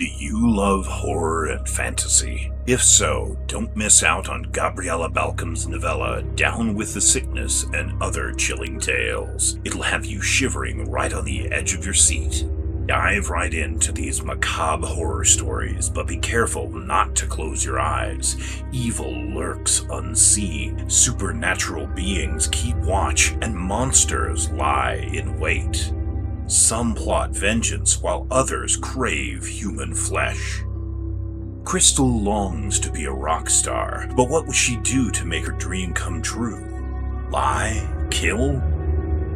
Do you love horror and fantasy? If so, don't miss out on Gabriella Balcom's novella Down with the Sickness and Other Chilling Tales. It'll have you shivering right on the edge of your seat. Dive right into these macabre horror stories, but be careful not to close your eyes. Evil lurks unseen, supernatural beings keep watch, and monsters lie in wait. Some plot vengeance while others crave human flesh. Crystal longs to be a rock star, but what would she do to make her dream come true? Lie? Kill?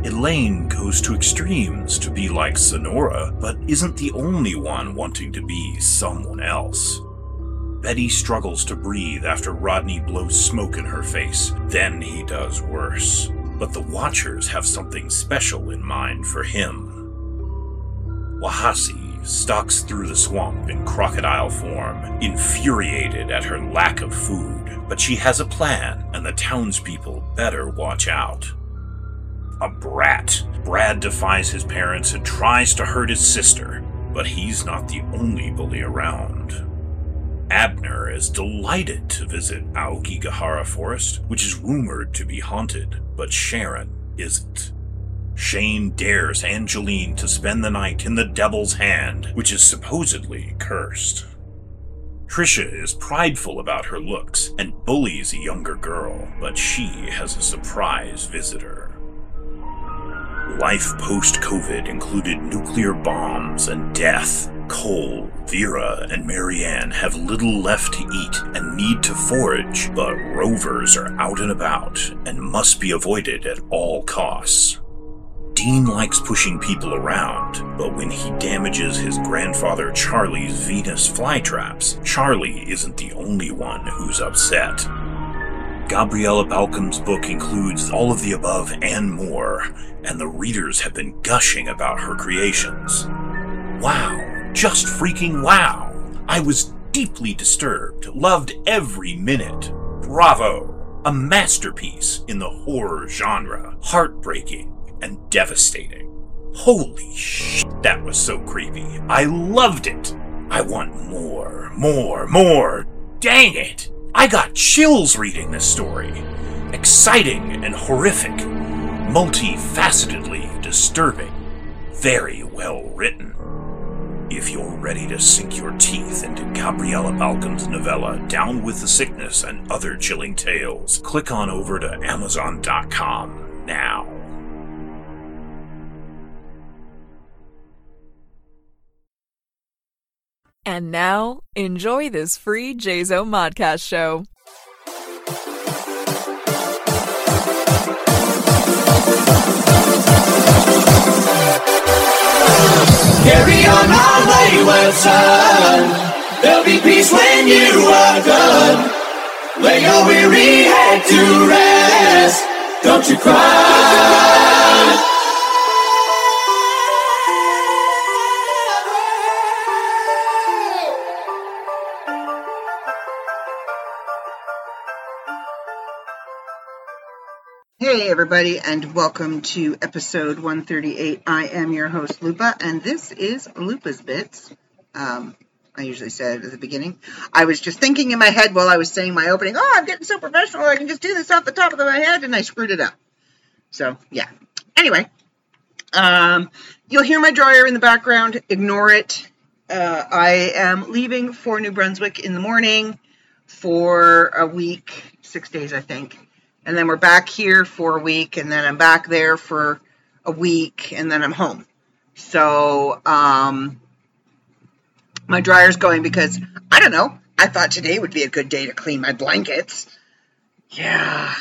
Elaine goes to extremes to be like Sonora, but isn't the only one wanting to be someone else. Betty struggles to breathe after Rodney blows smoke in her face. Then he does worse. But the Watchers have something special in mind for him. Wahasi stalks through the swamp in crocodile form, infuriated at her lack of food. But she has a plan, and the townspeople better watch out. A brat, Brad defies his parents and tries to hurt his sister, but he's not the only bully around. Abner is delighted to visit Aokigahara Forest, which is rumored to be haunted, but Sharon isn't. Shane dares Angeline to spend the night in the Devil's Hand, which is supposedly cursed. Trisha is prideful about her looks and bullies a younger girl, but she has a surprise visitor. Life post COVID included nuclear bombs and death. Cole, Vera, and Marianne have little left to eat and need to forage, but rovers are out and about and must be avoided at all costs. Dean likes pushing people around, but when he damages his grandfather Charlie's Venus flytraps, Charlie isn't the only one who's upset. Gabriella Balcom's book includes all of the above and more, and the readers have been gushing about her creations. Wow, just freaking wow! I was deeply disturbed, loved every minute. Bravo! A masterpiece in the horror genre. Heartbreaking, and devastating. Holy shit, that was so creepy. I loved it. I want more, more, more. Dang it! I got chills reading this story. Exciting and horrific, multifacetedly disturbing, very well written. If you're ready to sink your teeth into Gabriella Balcom's novella Down with the Sickness and Other Chilling Tales, click on over to Amazon.com now. And now, enjoy this free JZO Modcast show. Carry on my wayward son. There'll be peace when you are done. Lay your weary head to rest. Don't you cry. Hey, everybody, and welcome to episode 138. I am your host, Lupa, and this is Lupa's Bits. Um, I usually say it at the beginning. I was just thinking in my head while I was saying my opening, oh, I'm getting so professional, I can just do this off the top of my head, and I screwed it up. So, yeah. Anyway, um, you'll hear my dryer in the background. Ignore it. Uh, I am leaving for New Brunswick in the morning for a week, six days, I think and then we're back here for a week, and then I'm back there for a week, and then I'm home. So, um, my dryer's going because I don't know. I thought today would be a good day to clean my blankets. Yeah.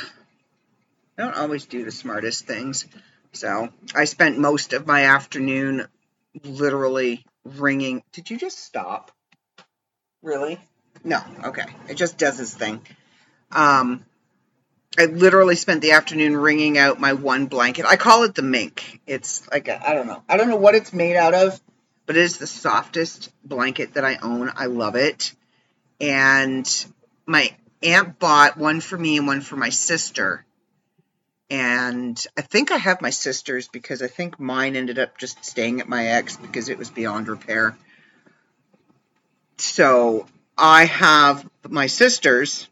I don't always do the smartest things. So, I spent most of my afternoon literally wringing. Did you just stop? Really? No. Okay. It just does its thing. Um, I literally spent the afternoon wringing out my one blanket. I call it the mink. It's like I don't know. I don't know what it's made out of, but it is the softest blanket that I own. I love it. And my aunt bought one for me and one for my sister. And I think I have my sister's because I think mine ended up just staying at my ex because it was beyond repair. So I have my sisters,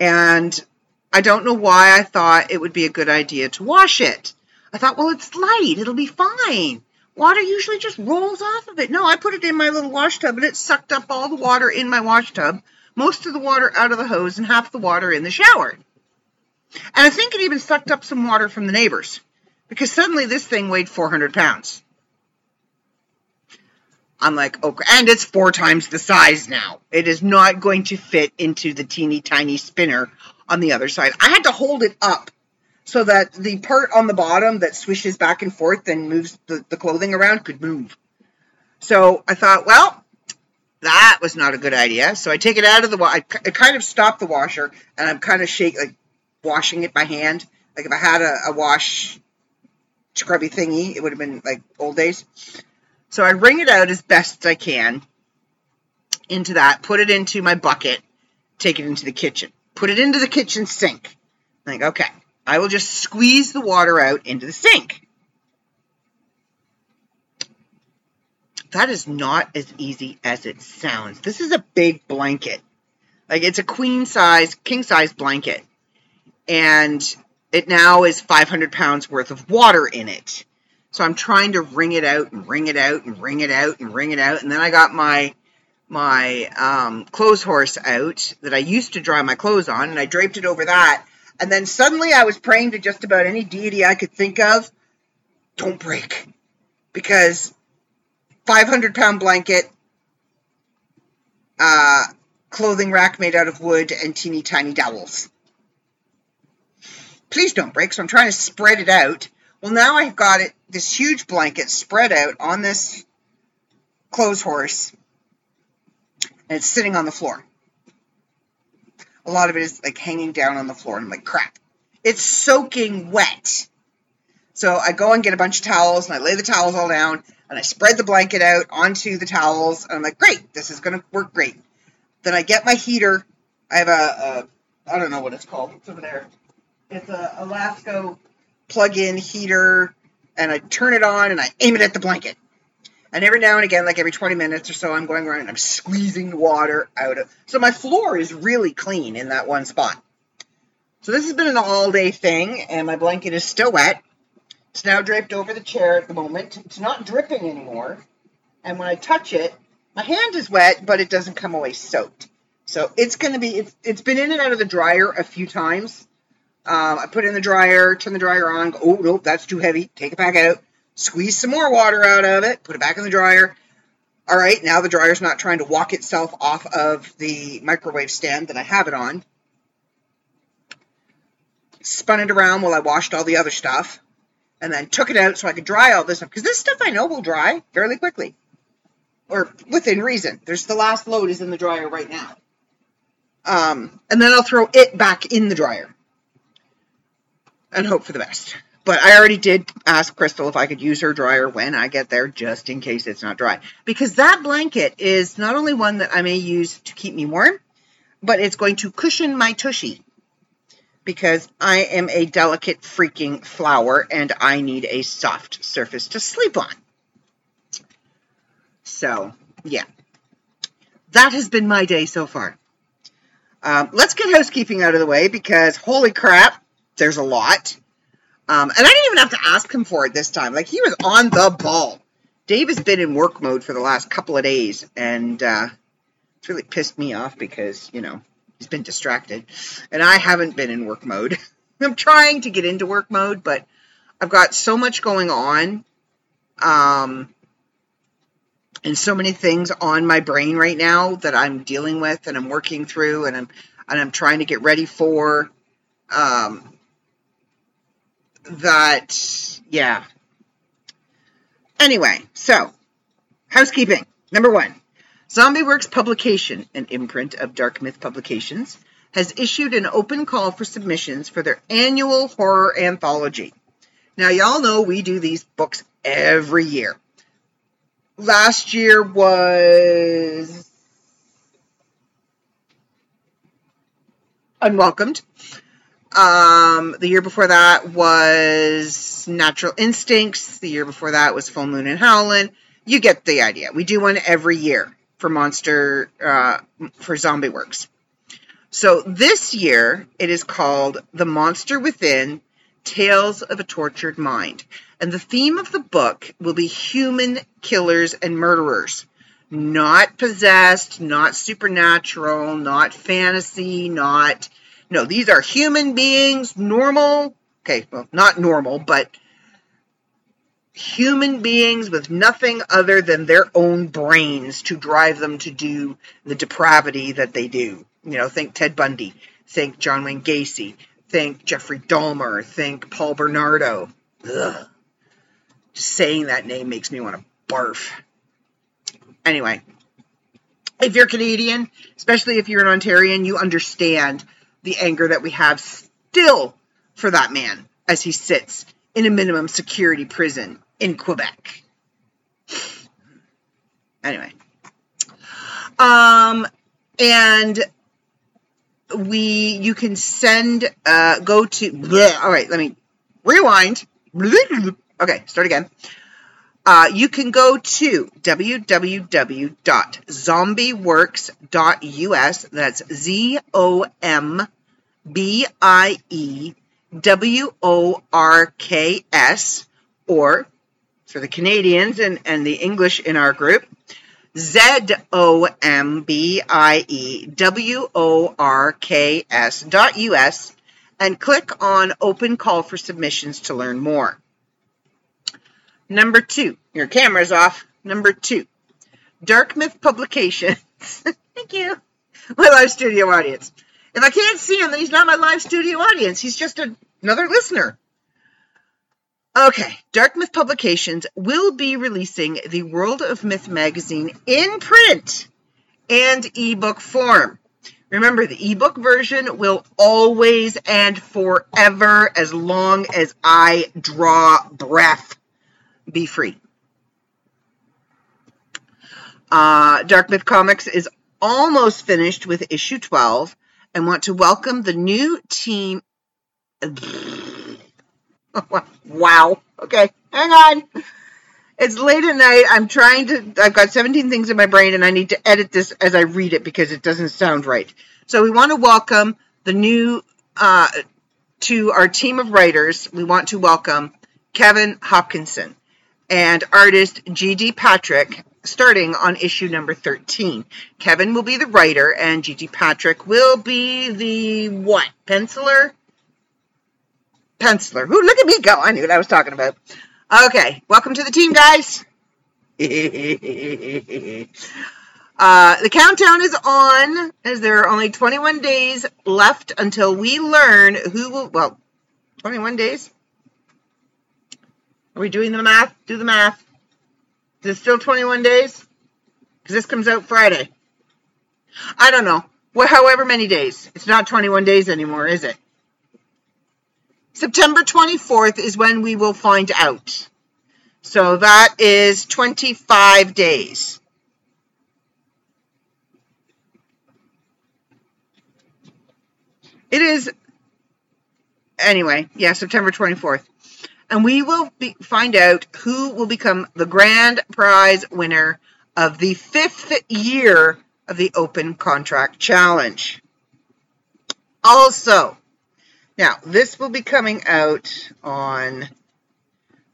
and I don't know why I thought it would be a good idea to wash it. I thought, well, it's light, it'll be fine. Water usually just rolls off of it. No, I put it in my little wash tub and it sucked up all the water in my wash tub, most of the water out of the hose, and half the water in the shower. And I think it even sucked up some water from the neighbors because suddenly this thing weighed 400 pounds. I'm like, okay, and it's four times the size now. It is not going to fit into the teeny tiny spinner on the other side. I had to hold it up so that the part on the bottom that swishes back and forth and moves the, the clothing around could move. So I thought, well, that was not a good idea. So I take it out of the I, I kind of stop the washer and I'm kind of shake like washing it by hand. Like if I had a, a wash scrubby thingy, it would have been like old days. So I wring it out as best I can into that, put it into my bucket, take it into the kitchen, put it into the kitchen sink. Like, okay, I will just squeeze the water out into the sink. That is not as easy as it sounds. This is a big blanket. Like it's a queen size, king size blanket. And it now is 500 pounds worth of water in it. So I'm trying to wring it out and wring it out and wring it out and wring it out. And then I got my my um, clothes horse out that I used to dry my clothes on, and I draped it over that. And then suddenly I was praying to just about any deity I could think of. Don't break, because 500 pound blanket, uh, clothing rack made out of wood, and teeny tiny dowels. Please don't break. So I'm trying to spread it out. Well, now I've got it this huge blanket spread out on this clothes horse, and it's sitting on the floor. A lot of it is like hanging down on the floor, and I'm like, crap. It's soaking wet. So I go and get a bunch of towels, and I lay the towels all down, and I spread the blanket out onto the towels, and I'm like, great, this is going to work great. Then I get my heater. I have a, a I don't know what it's called. It's over there. It's a Lasko plug-in heater, and I turn it on and I aim it at the blanket. And every now and again, like every 20 minutes or so, I'm going around and I'm squeezing water out of. So my floor is really clean in that one spot. So this has been an all-day thing, and my blanket is still wet. It's now draped over the chair at the moment. It's not dripping anymore. And when I touch it, my hand is wet, but it doesn't come away soaked. So it's going to be, it's, it's been in and out of the dryer a few times. Um, I put it in the dryer, turn the dryer on. Go, oh, nope, that's too heavy. Take it back out. Squeeze some more water out of it. Put it back in the dryer. All right, now the dryer's not trying to walk itself off of the microwave stand that I have it on. Spun it around while I washed all the other stuff. And then took it out so I could dry all this stuff. Because this stuff I know will dry fairly quickly. Or within reason. There's the last load is in the dryer right now. Um, and then I'll throw it back in the dryer and hope for the best. But I already did ask Crystal if I could use her dryer when I get there, just in case it's not dry. Because that blanket is not only one that I may use to keep me warm, but it's going to cushion my tushy. Because I am a delicate freaking flower and I need a soft surface to sleep on. So, yeah. That has been my day so far. Um, let's get housekeeping out of the way because holy crap, there's a lot. Um, and I didn't even have to ask him for it this time. Like he was on the ball. Dave has been in work mode for the last couple of days, and uh, it's really pissed me off because you know he's been distracted, and I haven't been in work mode. I'm trying to get into work mode, but I've got so much going on, um, and so many things on my brain right now that I'm dealing with, and I'm working through, and I'm and I'm trying to get ready for. Um, that, yeah. Anyway, so, housekeeping. Number one, Zombie Works Publication, an imprint of Dark Myth Publications, has issued an open call for submissions for their annual horror anthology. Now, y'all know we do these books every year. Last year was Unwelcomed. Um, the year before that was Natural Instincts. The year before that was Full Moon and Howlin'. You get the idea. We do one every year. for Monster uh, for Zombie Works. So this year it is called The Monster Within Tales of a Tortured Mind. And the theme of the book will be human killers and murderers. Not possessed, not supernatural, not fantasy, not. No, these are human beings, normal. Okay, well, not normal, but human beings with nothing other than their own brains to drive them to do the depravity that they do. You know, think Ted Bundy, think John Wayne Gacy, think Jeffrey Dahmer, think Paul Bernardo. Ugh. Just saying that name makes me want to barf. Anyway, if you're Canadian, especially if you're an Ontarian, you understand the anger that we have still for that man as he sits in a minimum security prison in Quebec. Anyway. Um, and we, you can send, uh, go to, bleh, all right, let me rewind. Okay, start again. Uh, you can go to www.zombieworks.us. That's Z O M B I E W O R K S, or for the Canadians and, and the English in our group, Z O M B I E W O R K S dot US, and click on Open Call for Submissions to learn more. Number two, your camera's off. Number two, Dark Myth Publications. Thank you. My live studio audience. If I can't see him, then he's not my live studio audience. He's just a, another listener. Okay, Dark Myth Publications will be releasing the World of Myth magazine in print and ebook form. Remember, the ebook version will always and forever, as long as I draw breath, be free. Uh, Dark Myth Comics is almost finished with issue 12 and want to welcome the new team. wow. Okay, hang on. It's late at night. I'm trying to. I've got 17 things in my brain, and I need to edit this as I read it because it doesn't sound right. So we want to welcome the new uh, to our team of writers. We want to welcome Kevin Hopkinson and artist G.D. Patrick starting on issue number 13. Kevin will be the writer and G.D. Patrick will be the what? Penciler? Penciler. Ooh, look at me go. I knew what I was talking about. Okay, welcome to the team, guys. uh, the countdown is on as there are only 21 days left until we learn who will, well, 21 days? Are we doing the math? Do the math. Is it still 21 days? Because this comes out Friday. I don't know. Well, however many days. It's not 21 days anymore, is it? September 24th is when we will find out. So that is 25 days. It is, anyway, yeah, September 24th and we will be, find out who will become the grand prize winner of the fifth year of the Open Contract Challenge. Also, now this will be coming out on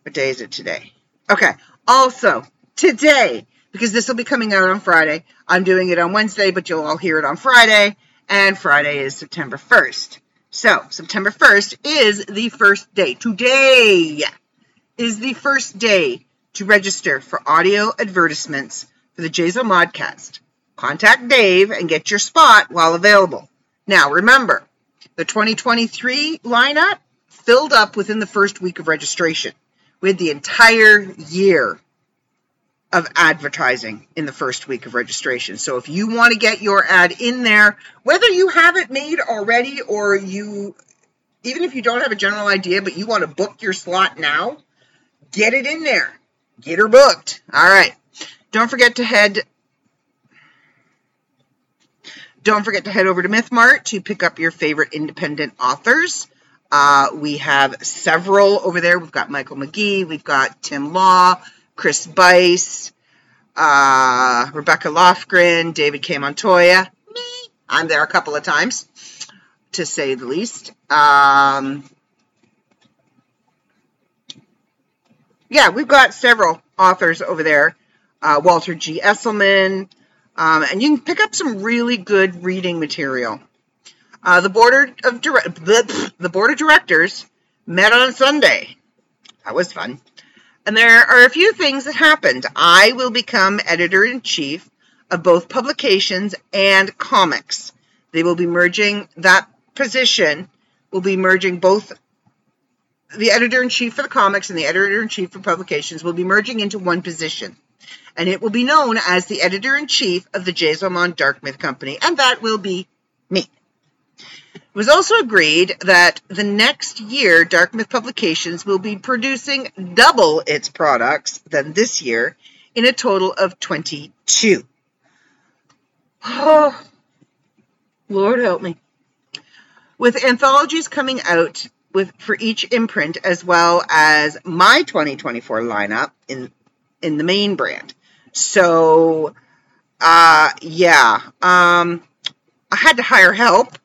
what day is it today? Okay, also today, because this will be coming out on Friday, I'm doing it on Wednesday, but you'll all hear it on Friday, and Friday is September 1st. So, September 1st is the first day. Today is the first day to register for audio advertisements for the JZO Modcast. Contact Dave and get your spot while available. Now, remember, the 2023 lineup filled up within the first week of registration. We had the entire year of advertising in the first week of registration. So if you want to get your ad in there, whether you have it made already or you, even if you don't have a general idea, but you want to book your slot now, get it in there. Get her booked. All right. Don't forget to head. Don't forget to head over to MythMart to pick up your favorite independent authors. Uh, we have several over there. We've got Michael McGee, we've got Tim Law, Chris Bice, uh, Rebecca Lofgren, David K. Montoya, me. I'm there a couple of times, to say the least. Um, yeah, we've got several authors over there. Uh, Walter G. Esselman, um, and you can pick up some really good reading material. Uh, the board of dire- the, the board of directors met on Sunday. That was fun. And there are a few things that happened. I will become editor in chief of both publications and comics. They will be merging that position, will be merging both the editor in chief for the comics and the editor in chief for publications will be merging into one position. And it will be known as the editor in chief of the Jason Dark Myth Company, and that will be me. It was also agreed that the next year, Dark Myth Publications will be producing double its products than this year, in a total of 22. Oh, Lord help me. With anthologies coming out with for each imprint, as well as my 2024 lineup in in the main brand. So, uh, yeah, um, I had to hire help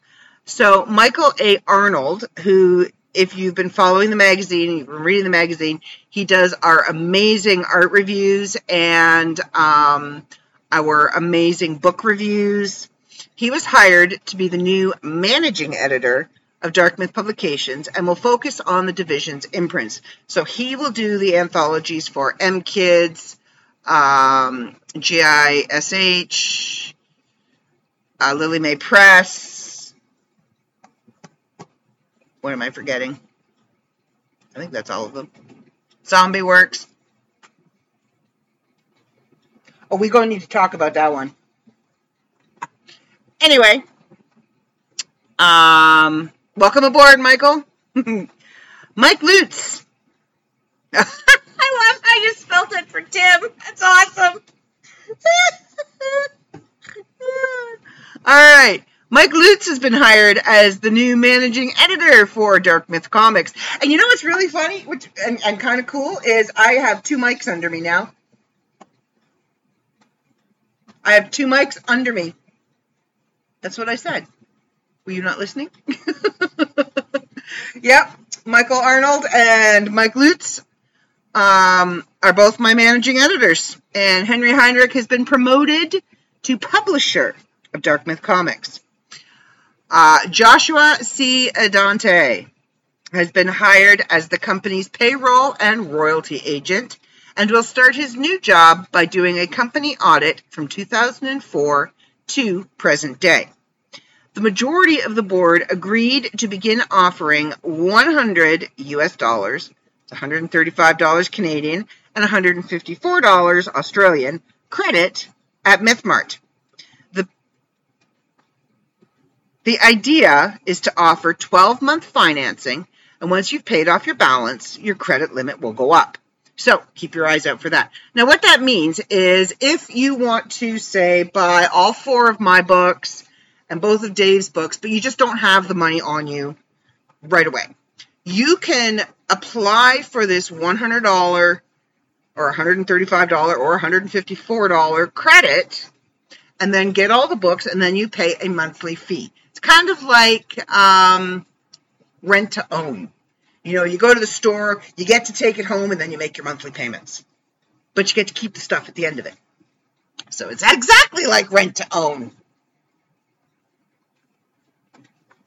so Michael A. Arnold, who, if you've been following the magazine, you've been reading the magazine, he does our amazing art reviews and um, our amazing book reviews. He was hired to be the new managing editor of Dark Myth Publications and will focus on the division's imprints. So he will do the anthologies for M Kids, um, GISH, uh, Lily May Press, what am I forgetting? I think that's all of them. Zombie Works. Oh, we're going to need to talk about that one. Anyway, um, welcome aboard, Michael. Mike Lutz. I love how you spelled it for Tim. That's awesome. All right. Mike Lutz has been hired as the new managing editor for Dark Myth Comics. And you know what's really funny which and, and kind of cool is I have two mics under me now. I have two mics under me. That's what I said. Were you not listening? yep. Michael Arnold and Mike Lutz um, are both my managing editors. And Henry Heinrich has been promoted to publisher of Dark Myth Comics. Uh, Joshua C. Adante has been hired as the company's payroll and royalty agent and will start his new job by doing a company audit from 2004 to present day. The majority of the board agreed to begin offering 100 US dollars, $135 Canadian, and $154 Australian credit at MythMart. The idea is to offer 12 month financing, and once you've paid off your balance, your credit limit will go up. So keep your eyes out for that. Now, what that means is if you want to, say, buy all four of my books and both of Dave's books, but you just don't have the money on you right away, you can apply for this $100 or $135 or $154 credit and then get all the books, and then you pay a monthly fee. It's kind of like um, rent to own. You know, you go to the store, you get to take it home, and then you make your monthly payments. But you get to keep the stuff at the end of it. So it's exactly like rent to own.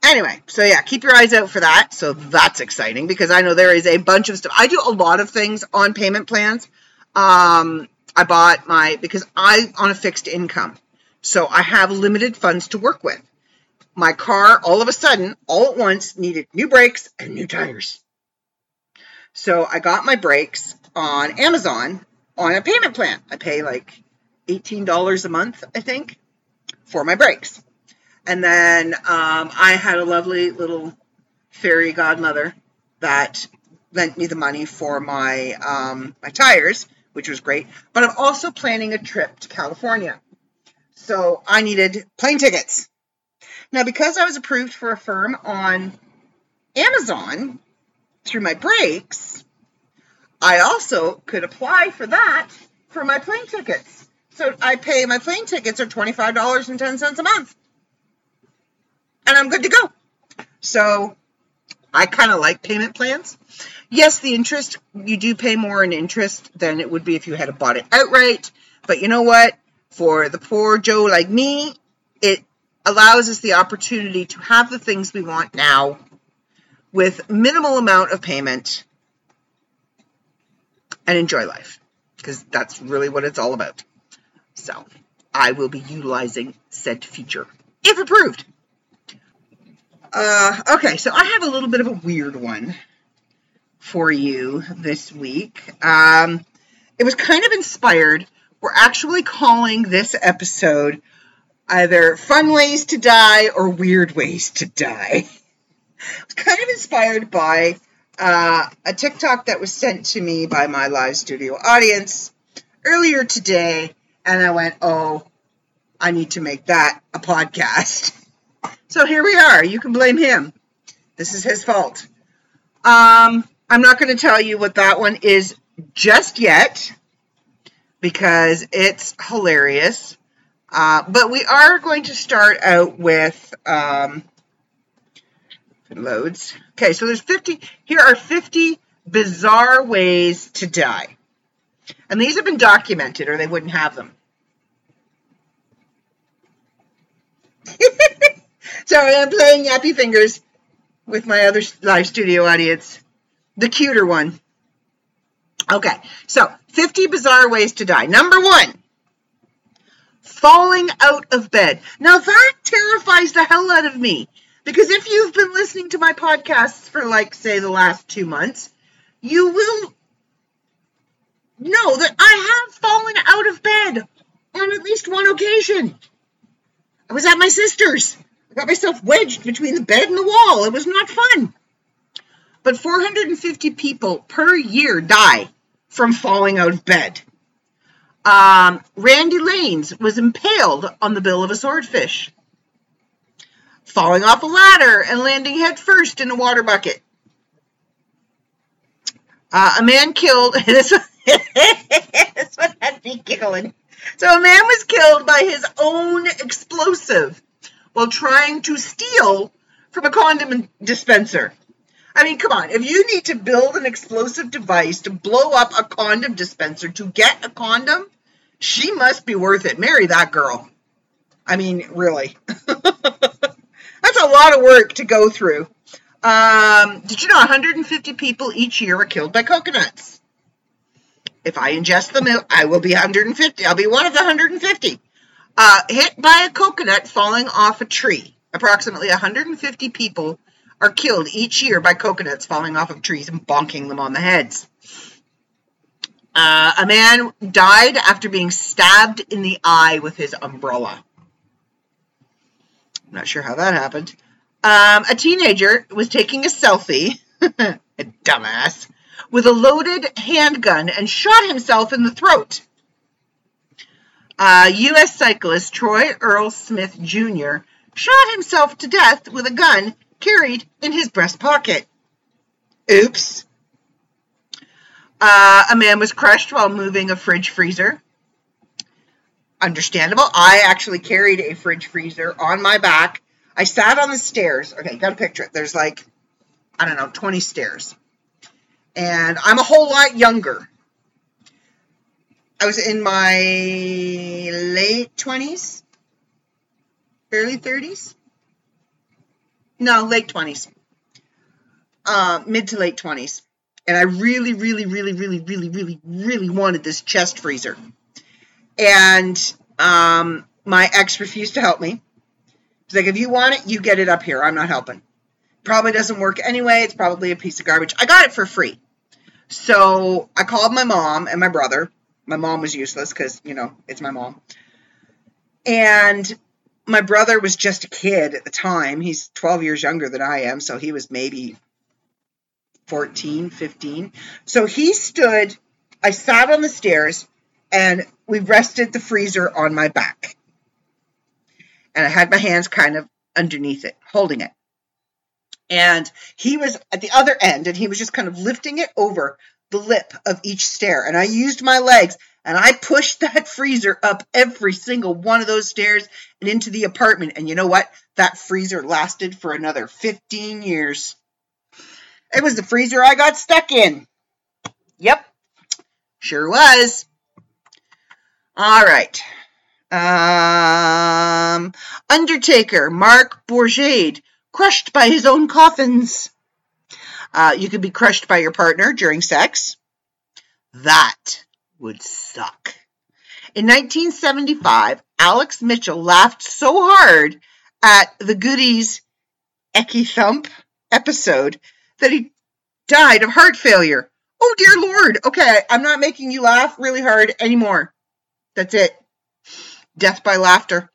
Anyway, so yeah, keep your eyes out for that. So that's exciting because I know there is a bunch of stuff. I do a lot of things on payment plans. Um, I bought my because I on a fixed income, so I have limited funds to work with my car all of a sudden, all at once, needed new brakes and new tires. So I got my brakes on Amazon on a payment plan. I pay like $18 a month, I think, for my brakes. And then um, I had a lovely little fairy godmother that lent me the money for my um, my tires, which was great. But I'm also planning a trip to California, so I needed plane tickets. Now, because I was approved for Affirm on Amazon through my brakes, I also could apply for that for my plane tickets. So I pay my plane tickets are $25.10 a month. And I'm good to go. So I kind of like payment plans. Yes, the interest, you do pay more in interest than it would be if you had bought it outright. But you know what? For the poor Joe like me, it allows us the opportunity to have the things we want now with minimal amount of payment and enjoy life because that's really what it's all about. So I will be utilizing said feature if approved. Uh, okay, so I have a little bit of a weird one for you this week. Um, it was kind of inspired. We're actually calling this episode either Fun Ways to Die or Weird Ways to Die. It's kind of inspired by uh, a TikTok that was sent to me by my live studio audience earlier today, and I went, oh, I need to make that a podcast. So here we are. You can blame him. This is his fault. Um, I'm not going to tell you what that one is just yet because it's hilarious. Uh, but we are going to start out with um, loads. Okay, so there's 50. Here are 50 bizarre ways to die, and these have been documented, or they wouldn't have them. Sorry, I'm playing Yappy Fingers with my other live studio audience. The cuter one. Okay, so 50 bizarre ways to die. Number one, falling out of bed. Now that terrifies the hell out of me because if you've been listening to my podcasts for, like, say, the last two months, you will know that I have fallen out of bed on at least one occasion. I was at my sister's. I got myself wedged between the bed and the wall. It was not fun. But 450 people per year die from falling out of bed. Um, Randy Lanes was impaled on the bill of a swordfish, falling off a ladder and landing headfirst in a water bucket. Uh, a man killed. This, this one had me giggling. So a man was killed by his own explosive while trying to steal from a condom dispenser. I mean, come on. If you need to build an explosive device to blow up a condom dispenser to get a condom, she must be worth it. Marry that girl. I mean, really. That's a lot of work to go through. Um, did you know 150 people each year are killed by coconuts? If I ingest them, I will be 150. I'll be one of the 150 uh, hit by a coconut falling off a tree. Approximately 150 people are killed each year by coconuts falling off of trees and bonking them on the heads. Uh, a man died after being stabbed in the eye with his umbrella. I'm not sure how that happened. Um, a teenager was taking a selfie, a dumbass, with a loaded handgun and shot himself in the throat. Uh, U.S. cyclist Troy Earl Smith Jr. shot himself to death with a gun carried in his breast pocket. Oops. Uh, a man was crushed while moving a fridge freezer. Understandable. I actually carried a fridge freezer on my back. I sat on the stairs. Okay, got to picture it. There's like, I don't know, 20 stairs. And I'm a whole lot younger. I was in my late 20s, early 30s. No, late 20s. Uh, mid to late 20s. And I really, really, really, really, really, really, really wanted this chest freezer. And um, my ex refused to help me. He's like, if you want it, you get it up here. I'm not helping. Probably doesn't work anyway. It's probably a piece of garbage. I got it for free. So I called my mom and my brother my mom was useless because, you know, it's my mom. And my brother was just a kid at the time. He's 12 years younger than I am, so he was maybe 14, 15. So he stood, I sat on the stairs, and we rested the freezer on my back. And I had my hands kind of underneath it, holding it. And he was at the other end, and he was just kind of lifting it over the lip of each stair. And I used my legs And I pushed that freezer up every single one of those stairs and into the apartment. And you know what? That freezer lasted for another 15 years. It was the freezer I got stuck in. Yep, sure was. All right. Um, Undertaker, Mark Bourget, crushed by his own coffins. Uh, you could be crushed by your partner during sex. That would suck. In 1975, Alex Mitchell laughed so hard at the Goodies Ecky Thump episode that he died of heart failure. Oh dear lord. Okay, I'm not making you laugh really hard anymore. That's it. Death by laughter.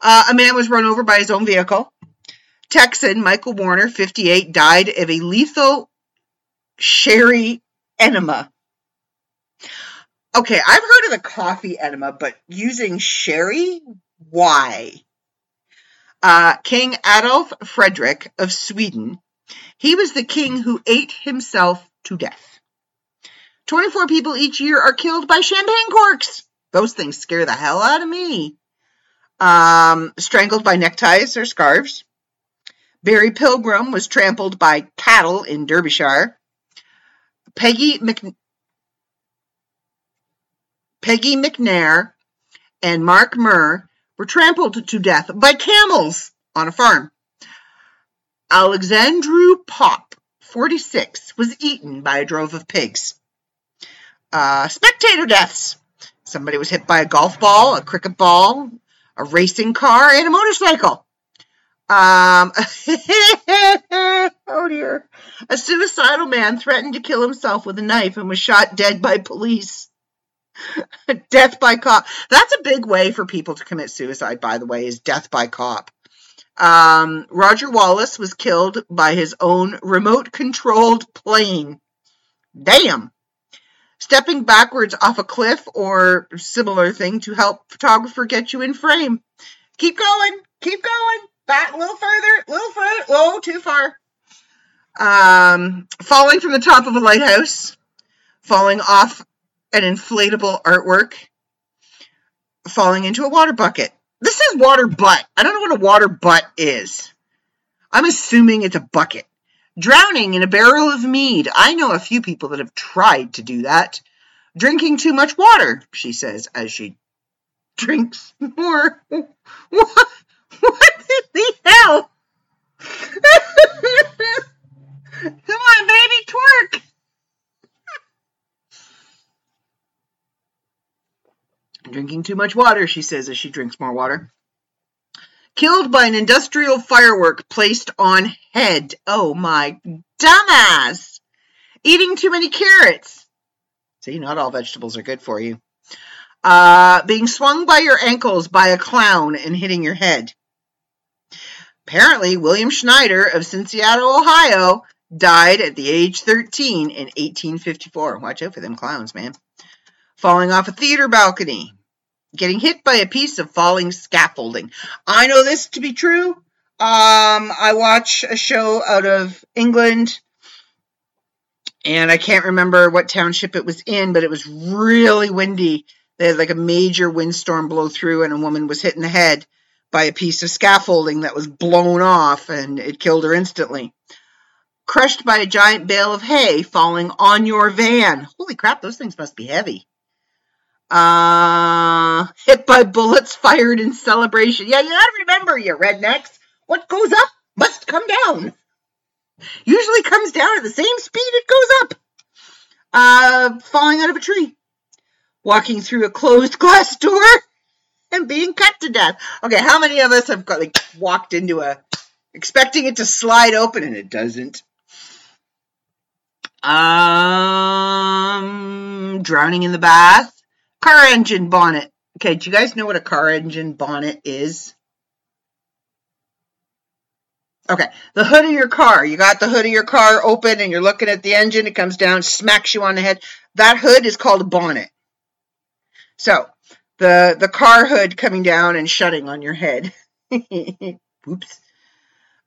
Uh, a man was run over by his own vehicle. Texan Michael Warner, 58, died of a lethal sherry enema. Okay, I've heard of the coffee enema, but using sherry? Why? Uh, king Adolf Frederick of Sweden. He was the king who ate himself to death. 24 people each year are killed by champagne corks. Those things scare the hell out of me. Um, strangled by neckties or scarves. Barry Pilgrim was trampled by cattle in Derbyshire. Peggy Mc... Peggy McNair and Mark Murr were trampled to death by camels on a farm. Alexandru Pop, 46, was eaten by a drove of pigs. Uh, spectator deaths. Somebody was hit by a golf ball, a cricket ball, a racing car, and a motorcycle. Um, oh dear. A suicidal man threatened to kill himself with a knife and was shot dead by police. death by cop. That's a big way for people to commit suicide, by the way, is death by cop. Um, Roger Wallace was killed by his own remote controlled plane. Damn stepping backwards off a cliff or similar thing to help photographer get you in frame. Keep going, keep going, back a little further, a little further, oh, too far. Um, falling from the top of a lighthouse, falling off an inflatable artwork, falling into a water bucket. This is water butt. I don't know what a water butt is. I'm assuming it's a bucket. Drowning in a barrel of mead. I know a few people that have tried to do that. Drinking too much water, she says as she drinks more. What, what the hell? Come on, baby, twerk. Drinking too much water, she says as she drinks more water killed by an industrial firework placed on head. Oh my dumbass! Eating too many carrots. See, not all vegetables are good for you. Uh, being swung by your ankles by a clown and hitting your head. Apparently, William Schneider of Cincinnati, Ohio, died at the age 13 in 1854. Watch out for them clowns, man. Falling off a theater balcony getting hit by a piece of falling scaffolding. I know this to be true. Um, I watch a show out of England, and I can't remember what township it was in, but it was really windy. They had like a major windstorm blow through, and a woman was hit in the head by a piece of scaffolding that was blown off, and it killed her instantly. Crushed by a giant bale of hay falling on your van. Holy crap, those things must be heavy. Uh, hit by bullets fired in celebration. Yeah, you gotta remember, you rednecks. What goes up must come down. Usually comes down at the same speed it goes up. Uh, falling out of a tree. Walking through a closed glass door and being cut to death. Okay, how many of us have got, like walked into a expecting it to slide open and it doesn't? Um, drowning in the bath. Car engine bonnet. Okay, do you guys know what a car engine bonnet is? Okay, the hood of your car. You got the hood of your car open and you're looking at the engine. It comes down, smacks you on the head. That hood is called a bonnet. So, the the car hood coming down and shutting on your head. Oops.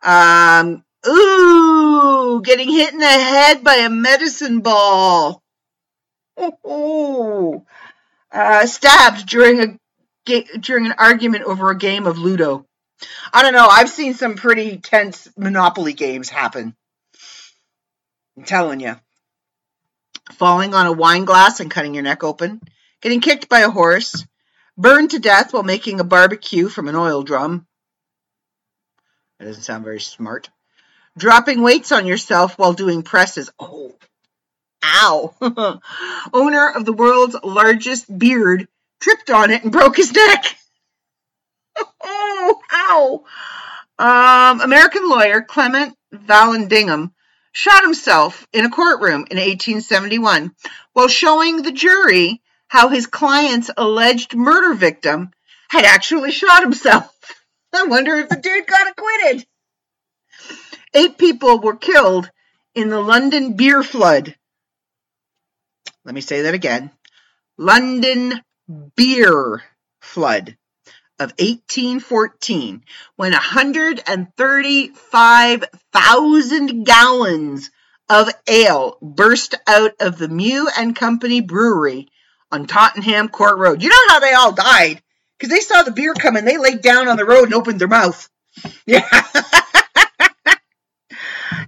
Um, ooh, getting hit in the head by a medicine ball. Ooh. Uh, stabbed during a ga- during an argument over a game of Ludo. I don't know. I've seen some pretty tense Monopoly games happen. I'm telling you. Falling on a wine glass and cutting your neck open. Getting kicked by a horse. Burned to death while making a barbecue from an oil drum. That doesn't sound very smart. Dropping weights on yourself while doing presses. Oh, ow. Owner of the world's largest beard tripped on it and broke his neck. Oh, ow. Um, American lawyer Clement Vallandigham shot himself in a courtroom in 1871 while showing the jury how his client's alleged murder victim had actually shot himself. I wonder if the dude got acquitted. Eight people were killed in the London beer flood. Let me say that again. London beer flood of 1814 when 135,000 gallons of ale burst out of the Meux and Company brewery on Tottenham Court Road. You know how they all died? Because they saw the beer coming, they laid down on the road and opened their mouth. Yeah.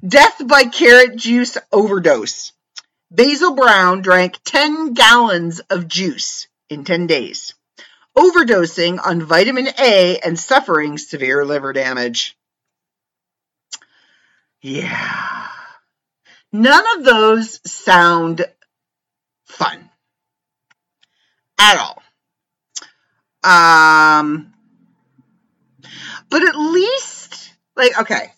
Death by carrot juice overdose. Basil Brown drank 10 gallons of juice in 10 days, overdosing on vitamin A and suffering severe liver damage. Yeah. None of those sound fun at all. Um, but at least, like, okay,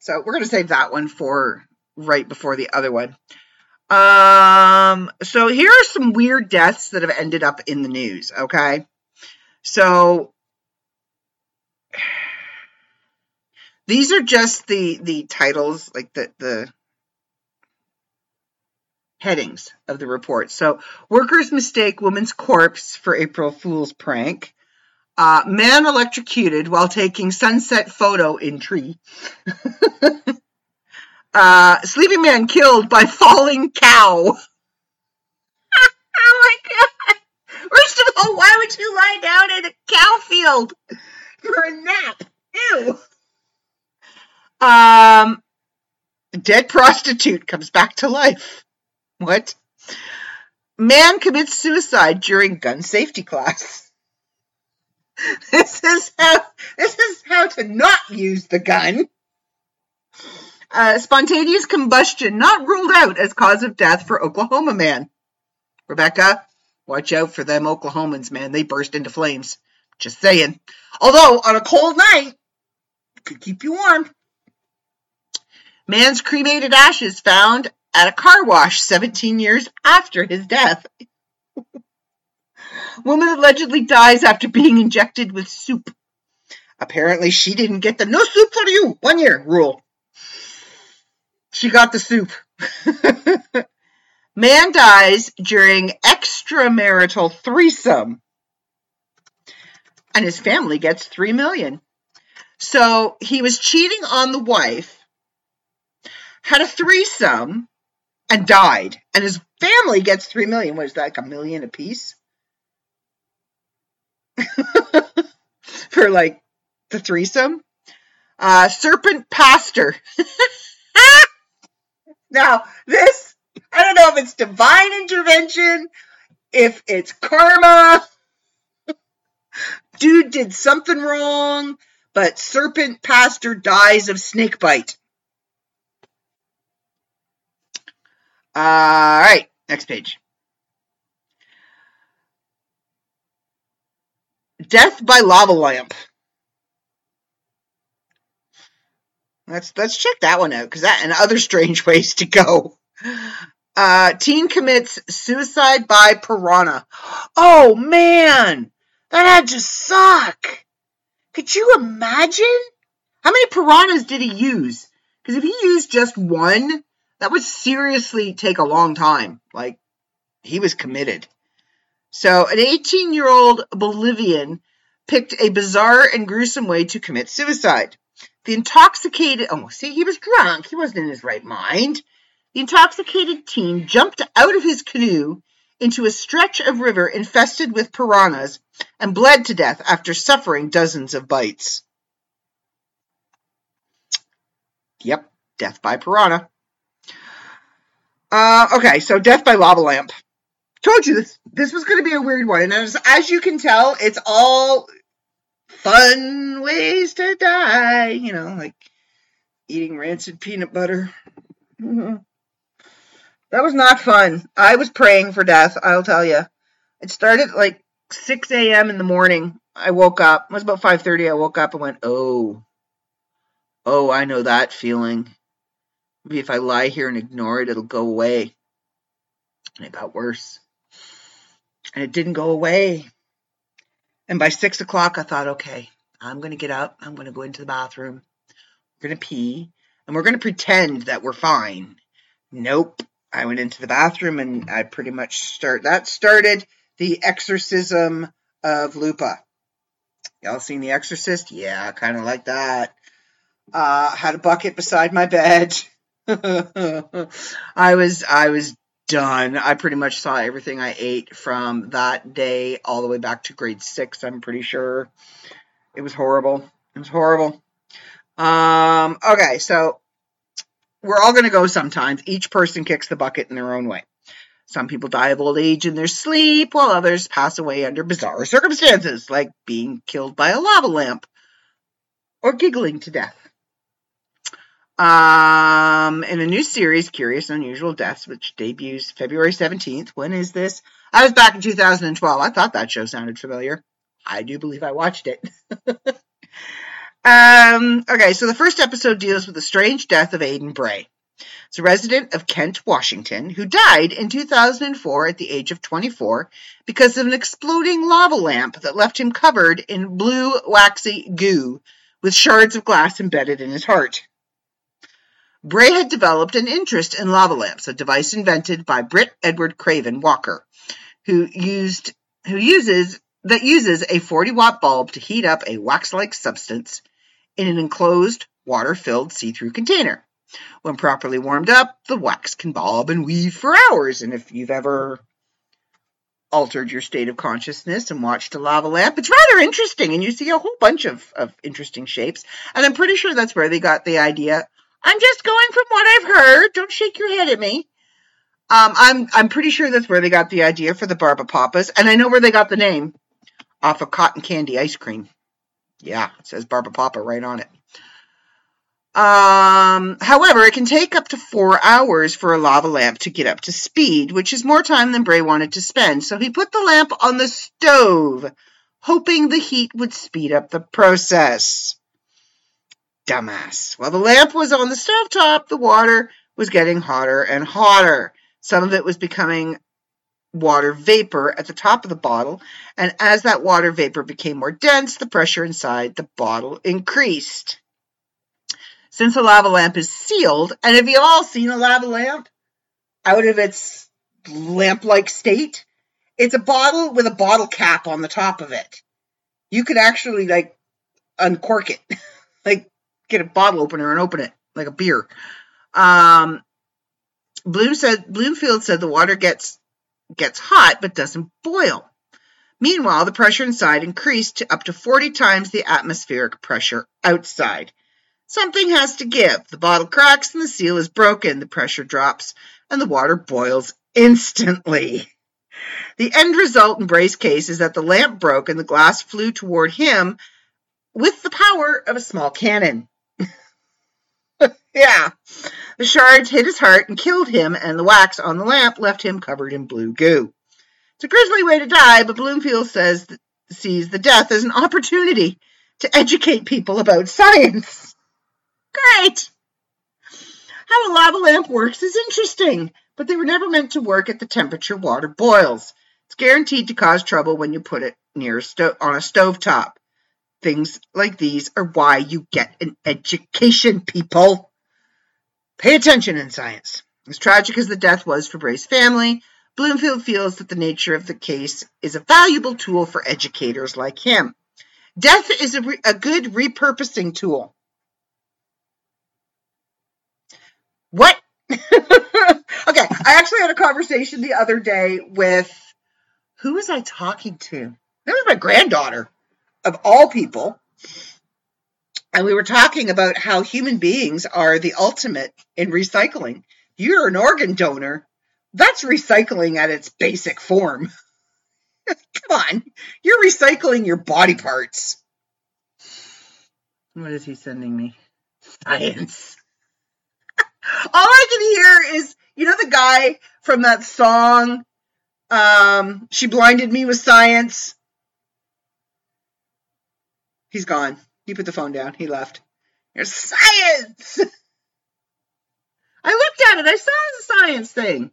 so we're going to save that one for right before the other one. Um, so here are some weird deaths that have ended up in the news, okay? So these are just the the titles, like the the headings of the report. So workers mistake woman's corpse for April Fool's prank. Uh, man electrocuted while taking sunset photo in tree. uh, sleeping man killed by falling cow. oh my god! First of all, why would you lie down in a cow field for a nap? Ew. Um, dead prostitute comes back to life. What? Man commits suicide during gun safety class. This is how this is how to not use the gun. Uh, spontaneous combustion not ruled out as cause of death for Oklahoma man. Rebecca, watch out for them Oklahomans, man. They burst into flames. Just saying. Although on a cold night, could keep you warm. Man's cremated ashes found at a car wash 17 years after his death. Woman allegedly dies after being injected with soup. Apparently, she didn't get the no soup for you one year rule. She got the soup. Man dies during extramarital threesome, and his family gets three million. So he was cheating on the wife, had a threesome, and died, and his family gets three million. What is that, like a million apiece? For like the threesome. Uh, serpent pastor. now, this, I don't know if it's divine intervention, if it's karma. Dude did something wrong, but serpent pastor dies of snake bite. All right, next page. Death by lava lamp. Let's let's check that one out because that and other strange ways to go. Uh, teen commits suicide by piranha. Oh man, that had to suck. Could you imagine? How many piranhas did he use? Because if he used just one, that would seriously take a long time. Like he was committed. So, an 18 year old Bolivian picked a bizarre and gruesome way to commit suicide. The intoxicated, oh, see, he was drunk. He wasn't in his right mind. The intoxicated teen jumped out of his canoe into a stretch of river infested with piranhas and bled to death after suffering dozens of bites. Yep, death by piranha. Uh, okay, so death by lava lamp. Told you this this was going to be a weird one, and as, as you can tell, it's all fun ways to die. You know, like eating rancid peanut butter. Mm-hmm. That was not fun. I was praying for death, I'll tell you. It started like 6 a.m. in the morning. I woke up. It was about 5:30. I woke up and went, "Oh, oh, I know that feeling. Maybe if I lie here and ignore it, it'll go away." And it got worse, and it didn't go away. And by six o'clock, I thought, "Okay, I'm going to get up. I'm going to go into the bathroom. We're going to pee, and we're going to pretend that we're fine." Nope. I went into the bathroom and I pretty much start that started the exorcism of Lupa. Y'all seen The Exorcist? Yeah, kind of like that. Uh, had a bucket beside my bed. I was I was done. I pretty much saw everything I ate from that day all the way back to grade six. I'm pretty sure it was horrible. It was horrible. Um, okay, so we're all going to go sometimes. Each person kicks the bucket in their own way. Some people die of old age in their sleep, while others pass away under bizarre circumstances, like being killed by a lava lamp or giggling to death. Um, in a new series, Curious Unusual Deaths, which debuts February 17th. When is this? I was back in 2012. I thought that show sounded familiar. I do believe I watched it. Um, okay, so the first episode deals with the strange death of Aidan Bray. It's a resident of Kent, Washington, who died in 2004 at the age of 24 because of an exploding lava lamp that left him covered in blue, waxy goo with shards of glass embedded in his heart. Bray had developed an interest in lava lamps, a device invented by Britt Edward Craven Walker, who used who uses that uses a 40 watt bulb to heat up a wax like substance in an enclosed, water filled see through container. When properly warmed up, the wax can bob and weave for hours. And if you've ever altered your state of consciousness and watched a lava lamp, it's rather interesting. And you see a whole bunch of, of interesting shapes. And I'm pretty sure that's where they got the idea. I'm just going from what I've heard. Don't shake your head at me. Um, I'm I'm pretty sure that's where they got the idea for the Barbapapas, and I know where they got the name off of cotton candy ice cream. Yeah, it says Barbapapa right on it. Um, however, it can take up to four hours for a lava lamp to get up to speed, which is more time than Bray wanted to spend. So he put the lamp on the stove, hoping the heat would speed up the process. Dumbass. While the lamp was on the stove top, the water was getting hotter and hotter. Some of it was becoming water vapor at the top of the bottle, and as that water vapor became more dense, the pressure inside the bottle increased. Since a lava lamp is sealed, and have you all seen a lava lamp out of its lamp like state? It's a bottle with a bottle cap on the top of it. You could actually like uncork it, like get a bottle opener and open it like a beer. Um, Bloom said Bloomfield said the water gets gets hot but doesn't boil. Meanwhile, the pressure inside increased to up to 40 times the atmospheric pressure outside. Something has to give. The bottle cracks and the seal is broken. The pressure drops and the water boils instantly. The end result in Bray's case is that the lamp broke and the glass flew toward him with the power of a small cannon. Yeah. The shards hit his heart and killed him, and the wax on the lamp left him covered in blue goo. It's a grisly way to die, but Bloomfield says sees the death as an opportunity to educate people about science. Great! How a lava lamp works is interesting, but they were never meant to work at the temperature water boils. It's guaranteed to cause trouble when you put it near a sto- on a stove top. Things like these are why you get an education, people. Pay attention in science. As tragic as the death was for Bray's family, Bloomfield feels that the nature of the case is a valuable tool for educators like him. Death is a, re- a good repurposing tool. What? okay, I actually had a conversation the other day with who was I talking to? That was my granddaughter, of all people. And we were talking about how human beings are the ultimate in recycling. You're an organ donor. That's recycling at its basic form. Come on, you're recycling your body parts. What is he sending me? Science. All I can hear is, you know, the guy from that song, um, She Blinded Me with Science. He's gone. He put the phone down. He left. There's science! I looked at it. I saw the science thing.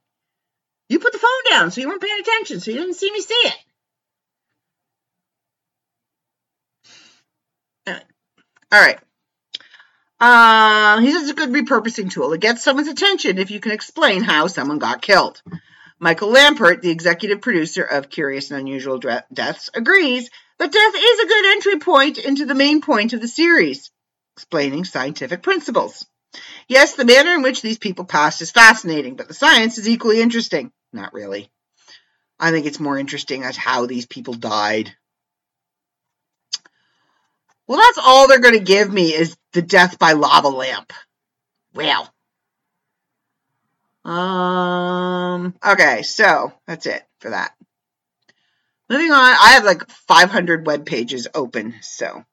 You put the phone down, so you weren't paying attention, so you didn't see me see it. All right. Uh, he says it's a good repurposing tool. It gets someone's attention if you can explain how someone got killed. Michael Lampert, the executive producer of Curious and Unusual Deaths, agrees that death is a good entry point into the main point of the series, explaining scientific principles. Yes, the manner in which these people passed is fascinating, but the science is equally interesting. Not really. I think it's more interesting as how these people died. Well, that's all they're going to give me is the death by lava lamp. Well. Um, okay, so that's it for that. Moving on, I have like 500 web pages open, so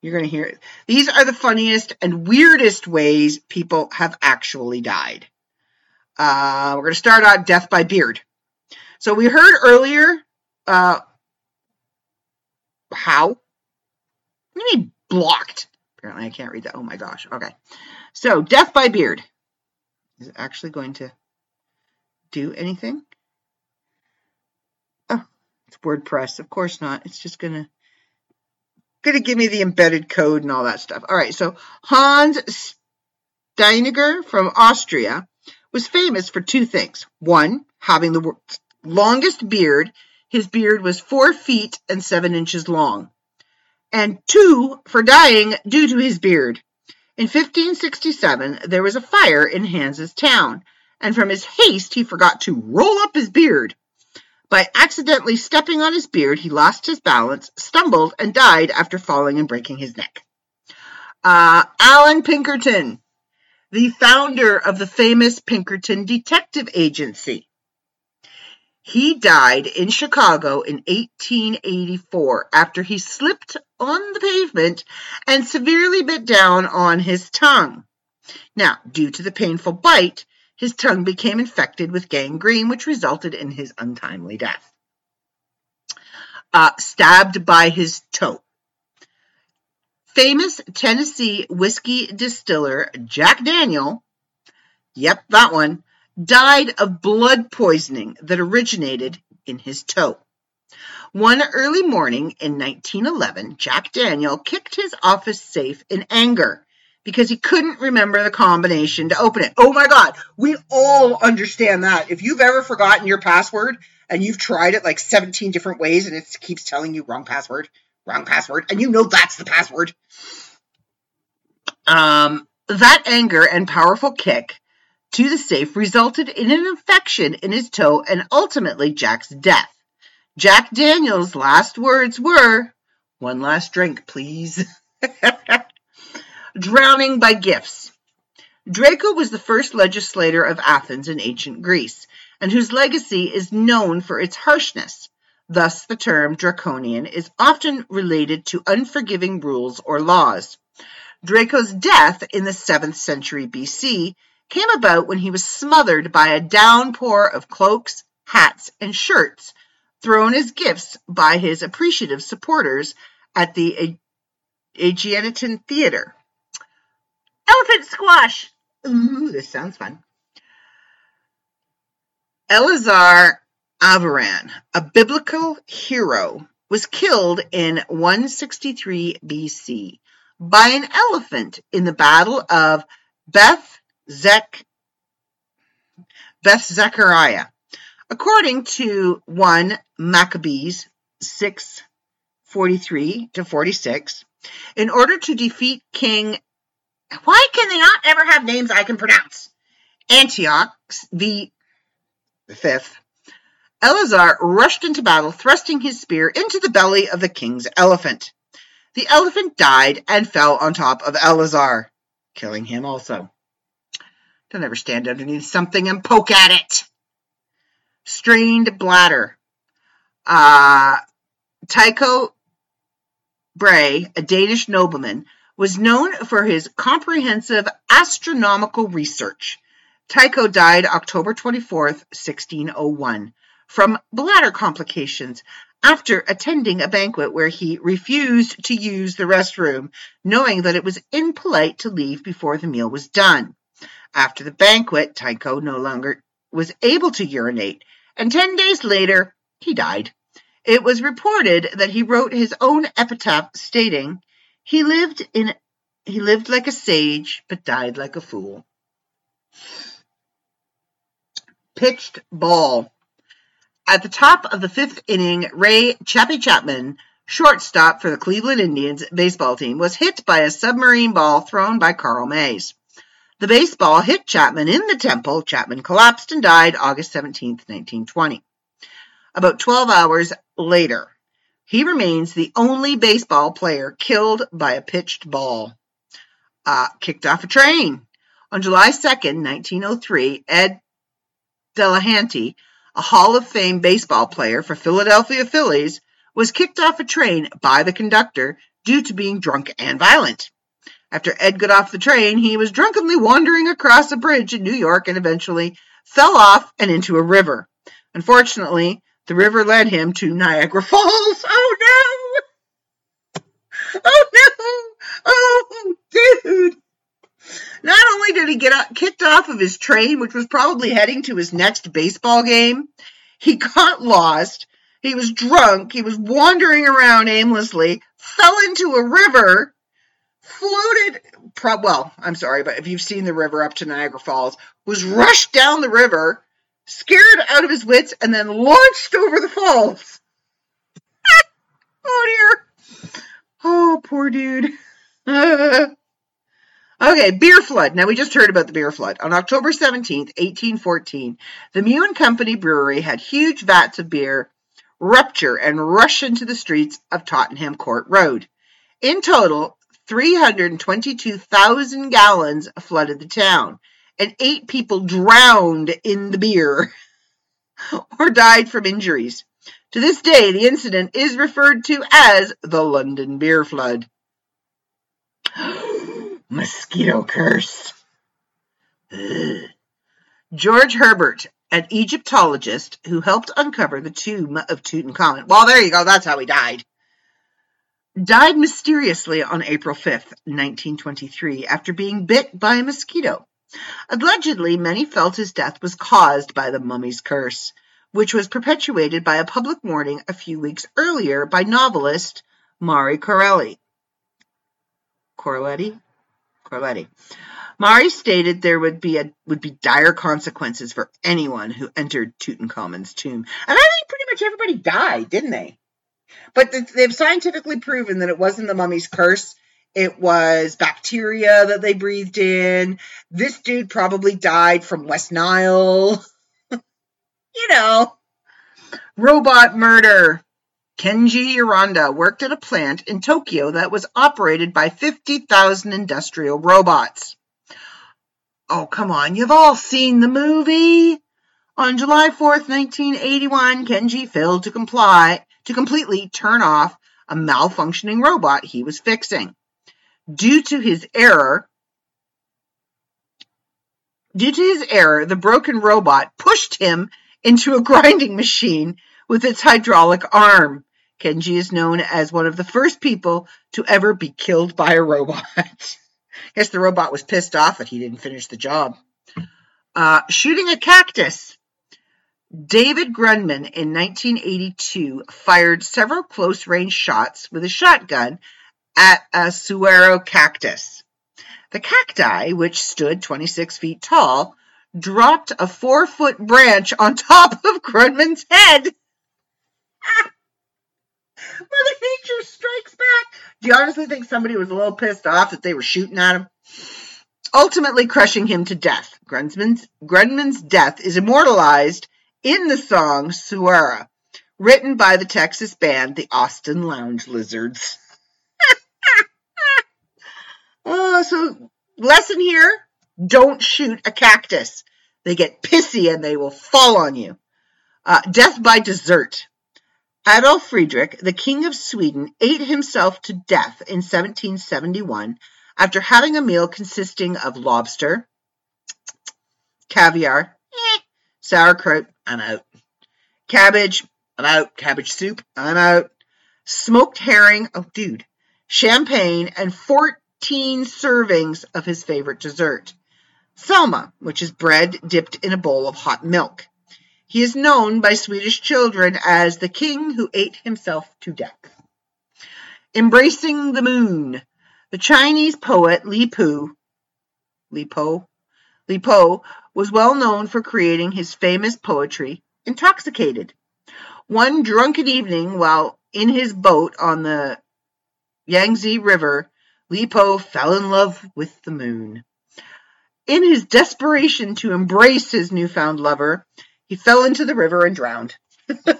you're going to hear it. These are the funniest and weirdest ways people have actually died. Uh, we're going to start out death by beard. So we heard earlier uh, how what mean blocked? Apparently I can't read that. Oh my gosh. Okay. So death by beard. Is it actually going to do anything? It's WordPress. Of course not. It's just gonna gonna give me the embedded code and all that stuff. All right. So Hans Steiniger from Austria was famous for two things. One, having the longest beard. His beard was four feet and seven inches long and two for dying due to his beard. In 1567, there was a fire in Hans's town, and from his haste, he forgot to roll up his beard. By accidentally stepping on his beard, he lost his balance, stumbled, and died after falling and breaking his neck. Uh, Allan Pinkerton, the founder of the famous Pinkerton Detective Agency. He died in Chicago in 1884 after he slipped on the pavement and severely bit down on his tongue. Now, due to the painful bite, his tongue became infected with gangrene, which resulted in his untimely death. Uh, stabbed by his toe. Famous Tennessee whiskey distiller Jack Daniel, yep, that one, died of blood poisoning that originated in his toe. One early morning in 1911, Jack Daniel kicked his office safe in anger because he couldn't remember the combination to open it. Oh my God, we all understand that. If you've ever forgotten your password and you've tried it like 17 different ways and it keeps telling you wrong password, wrong password, and you know that's the password. Um, that anger and powerful kick to the safe resulted in an infection in his toe and ultimately Jack's death. Jack Daniels' last words were, One last drink, please. Drowning by gifts. Draco was the first legislator of Athens in ancient Greece, and whose legacy is known for its harshness. Thus, the term draconian is often related to unforgiving rules or laws. Draco's death in the 7th century BC came about when he was smothered by a downpour of cloaks, hats, and shirts thrown as gifts by his appreciative supporters at the Aeginetan Theater. Elephant squash! Ooh, this sounds fun. Eleazar Avaran, a biblical hero, was killed in 163 BC by an elephant in the Battle of Beth Zech, Beth Zechariah. According to 1 Maccabees 6 43 to 46, in order to defeat King, why can they not ever have names I can pronounce? Antioch the fifth, Eleazar rushed into battle, thrusting his spear into the belly of the king's elephant. The elephant died and fell on top of Eleazar, killing him also. Don't ever stand underneath something and poke at it. Strained bladder. Uh, Tycho Brahe, a Danish nobleman, was known for his comprehensive astronomical research. Tycho died October 24, 1601, from bladder complications after attending a banquet where he refused to use the restroom, knowing that it was impolite to leave before the meal was done. After the banquet, Tycho no longer was able to urinate, and 10 days later, he died. It was reported that he wrote his own epitaph stating, "He lived in he lived like a sage, but died like a fool." Pitched ball. At the top of the fifth inning, Ray Chappie Chapman, shortstop for the Cleveland Indians baseball team, was hit by a submarine ball thrown by Carl Mays. The baseball hit Chapman in the temple. Chapman collapsed and died August 17, 1920. About 12 hours later, he remains the only baseball player killed by a pitched ball. Uh, kicked off a train. On July 2nd, 1903, Ed Delahanty, a Hall of Fame baseball player for Philadelphia Phillies, was kicked off a train by the conductor due to being drunk and violent. After Ed got off the train, he was drunkenly wandering across a bridge in New York and eventually fell off and into a river. Unfortunately, the river led him to Niagara Falls. Oh no! Oh no! Oh, dude! Not only did he get kicked off of his train, which was probably heading to his next baseball game, he got lost. He was drunk. He was wandering around aimlessly, fell into a river, floated. Pro- well, I'm sorry, but if you've seen the river up to Niagara Falls, was rushed down the river, scared out of his wits, and then launched over the falls. oh dear. Oh, poor dude. Okay, beer flood. Now, we just heard about the beer flood. On October 17th, 1814, the Meux and Company Brewery had huge vats of beer rupture and rush into the streets of Tottenham Court Road. In total, 322,000 gallons flooded the town, and eight people drowned in the beer or died from injuries. To this day, the incident is referred to as the London Beer Flood. Mosquito curse. George Herbert, an Egyptologist who helped uncover the tomb of Tutankhamun. Well, there you go. That's how he died. Died mysteriously on April 5th, 1923, after being bit by a mosquito. Allegedly, many felt his death was caused by the mummy's curse, which was perpetuated by a public warning a few weeks earlier by novelist Marie Corelli. Corletti? Corletti. Marie stated there would be a, would be dire consequences for anyone who entered Tutankhamun's tomb, and I think pretty much everybody died, didn't they? But they've scientifically proven that it wasn't the mummy's curse. It was bacteria that they breathed in. This dude probably died from West Nile. you know, robot murder. Kenji Uranda worked at a plant in Tokyo that was operated by 50,000 industrial robots. Oh, come on, you've all seen the movie. On July 4th, 1981, Kenji failed to comply to completely turn off a malfunctioning robot he was fixing. Due to his error, due to his error, the broken robot pushed him into a grinding machine with its hydraulic arm. Kenji is known as one of the first people to ever be killed by a robot. Guess the robot was pissed off that he didn't finish the job. Uh, shooting a cactus. David Grundman in 1982 fired several close range shots with a shotgun at a saguaro cactus. The cacti, which stood 26 feet tall, dropped a four foot branch on top of Grundman's head. Mother Nature strikes back. Do you honestly think somebody was a little pissed off that they were shooting at him? ultimately crushing him to death. Grundman's, Grundman's death is immortalized in the song Saguaro, written by the Texas band the Austin Lounge Lizards. Oh, so lesson here, don't shoot a cactus. They get pissy and they will fall on you. Uh, death by dessert. Adolf Friedrich, the King of Sweden, ate himself to death in 1771 after having a meal consisting of lobster, caviar, sauerkraut, I'm out. Cabbage, I'm out. Cabbage soup, I'm out. Smoked herring, oh dude, champagne, and 14 servings of his favorite dessert. Selma, which is bread dipped in a bowl of hot milk. He is known by Swedish children as the king who ate himself to death. Embracing the moon. The Chinese poet Li Po, Li Po, Li Po was well known for creating his famous poetry, Intoxicated. One drunken evening, while in his boat on the Yangtze River, Li Po fell in love with the moon. In his desperation to embrace his newfound lover, he fell into the river and drowned. I'm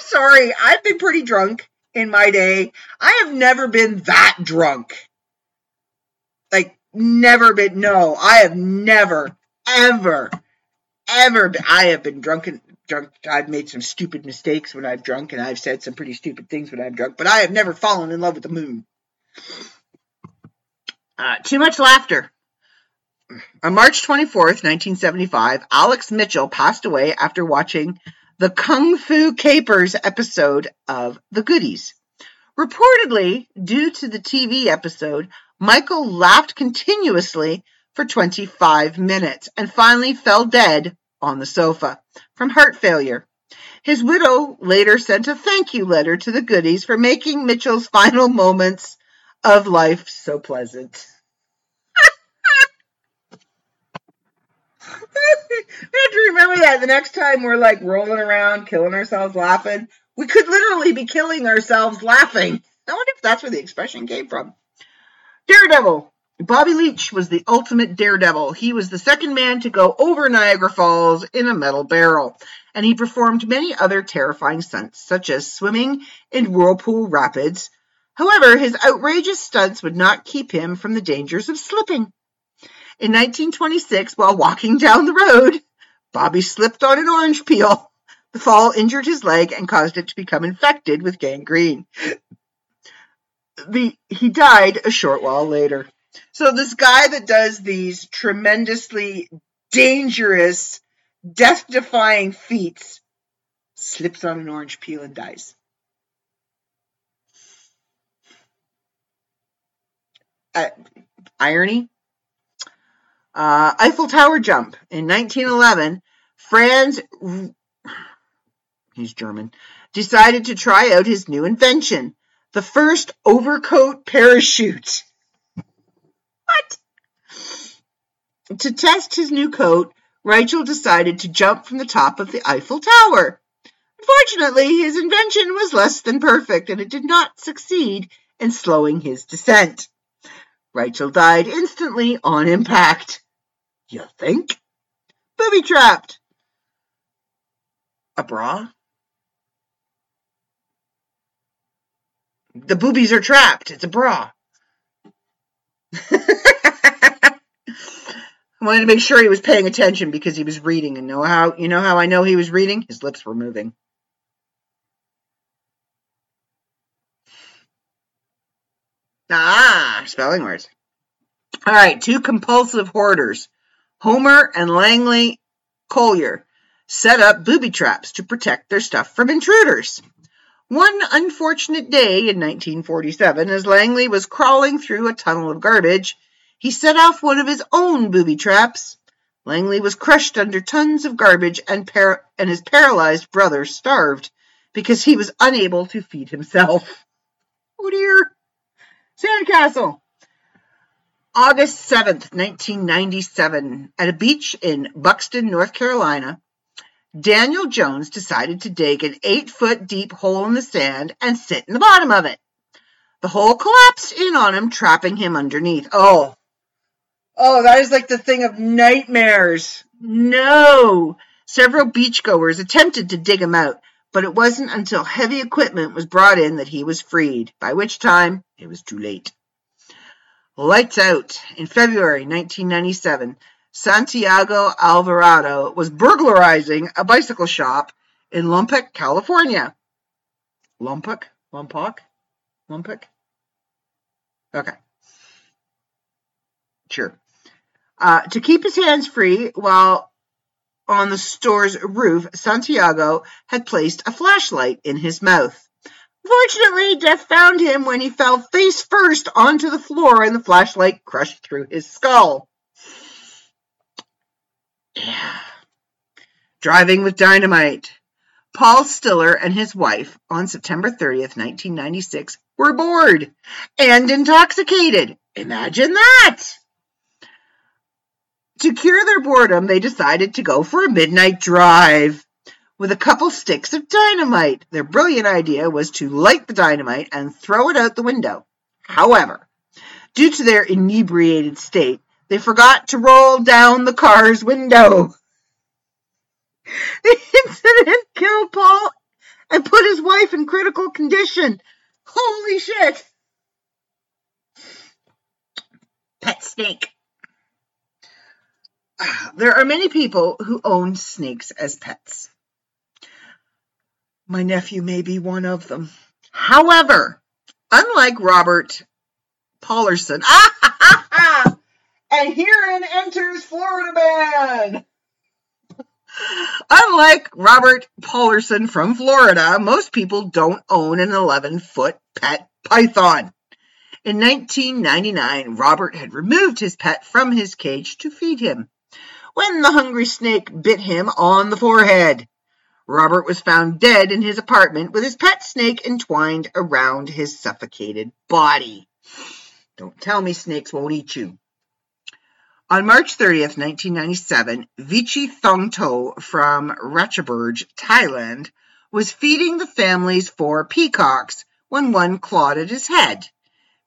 sorry, I've been pretty drunk in my day. I have never been that drunk. Like, never been, no, I have never, ever, ever been, I have been drunken, drunk. I've made some stupid mistakes when I've drunk, and I've said some pretty stupid things when I've drunk, but I have never fallen in love with the moon. Uh, too much laughter. On March 24th, 1975, Alex Mitchell passed away after watching the Kung Fu Kapers episode of The Goodies. Reportedly, due to the TV episode, Michael laughed continuously for 25 minutes and finally fell dead on the sofa from heart failure. His widow later sent a thank you letter to the Goodies for making Mitchell's final moments of life so pleasant. we have to remember that the next time we're like rolling around, killing ourselves laughing, we could literally be killing ourselves laughing. I wonder if that's where the expression came from. Daredevil. Bobby Leach was the ultimate daredevil. He was the second man to go over Niagara Falls in a metal barrel, and he performed many other terrifying stunts, such as swimming in whirlpool rapids. However, his outrageous stunts would not keep him from the dangers of slipping. In 1926, while walking down the road, Bobby slipped on an orange peel. The fall injured his leg and caused it to become infected with gangrene. The, he died a short while later. So this guy that does these tremendously dangerous, death-defying feats slips on an orange peel and dies. Uh, irony? Uh, Eiffel Tower jump. In 1911, Franz, he's German, decided to try out his new invention, the first overcoat parachute. What? To test his new coat, Rachel decided to jump from the top of the Eiffel Tower. Unfortunately, his invention was less than perfect and it did not succeed in slowing his descent. Rachel died instantly on impact. You think? Booby trapped. A bra? The boobies are trapped. It's a bra. I wanted to make sure he was paying attention because he was reading and know how you know how I know he was reading? His lips were moving. Ah, spelling words. All right, two compulsive hoarders. Homer and Langley Collyer set up booby traps to protect their stuff from intruders. One unfortunate day in 1947, as Langley was crawling through a tunnel of garbage, he set off one of his own booby traps. Langley was crushed under tons of garbage and, par- and his paralyzed brother starved because he was unable to feed himself. Oh dear. Sandcastle. August 7th, 1997, at a beach in Buxton, North Carolina, Daniel Jones decided to dig an eight foot deep hole in the sand and sit in the bottom of it. The hole collapsed in on him, trapping him underneath. Oh, oh, that is like the thing of nightmares. No. Several beachgoers attempted to dig him out, but it wasn't until heavy equipment was brought in that he was freed, by which time it was too late. Lights out. In February 1997, Santiago Alvarado was burglarizing a bicycle shop in Lompoc, California. Lompoc? Lompoc? Lompoc? Okay. Sure. Uh, to keep his hands free while on the store's roof, Santiago had placed a flashlight in his mouth. Fortunately, death found him when he fell face first onto the floor and the flashlight crushed through his skull. Yeah. Driving with dynamite. Paul Stiller and his wife on September 30th, 1996 were bored and intoxicated. Imagine that! To cure their boredom, they decided to go for a midnight drive with a couple sticks of dynamite. Their brilliant idea was to light the dynamite and throw it out the window. However, due to their inebriated state, they forgot to roll down the car's window. The incident killed Paul and put his wife in critical condition. Holy shit! Pet snake. There are many people who own snakes as pets. My nephew may be one of them. However, unlike Robert Pollerson, and herein enters Florida Man. Unlike Robert Pollerson from Florida, most people don't own an 11 foot pet python. In 1999, Robert had removed his pet from his cage to feed him when the hungry snake bit him on the forehead. Robert was found dead in his apartment with his pet snake entwined around his suffocated body. Don't tell me snakes won't eat you. On March 30th, 1997, Vichi Thongto from Ratchaburi, Thailand, was feeding the family's four peacocks when one clawed at his head.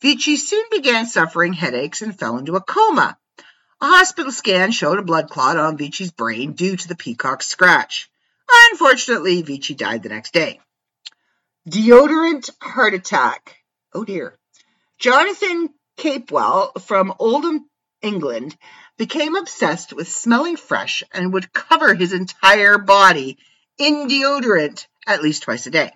Vici soon began suffering headaches and fell into a coma. A hospital scan showed a blood clot on Vici's brain due to the peacock's scratch. Unfortunately, Vici died the next day. Deodorant heart attack. Oh dear. Jonathan Capewell from Oldham England, became obsessed with smelling fresh and would cover his entire body in deodorant at least twice a day.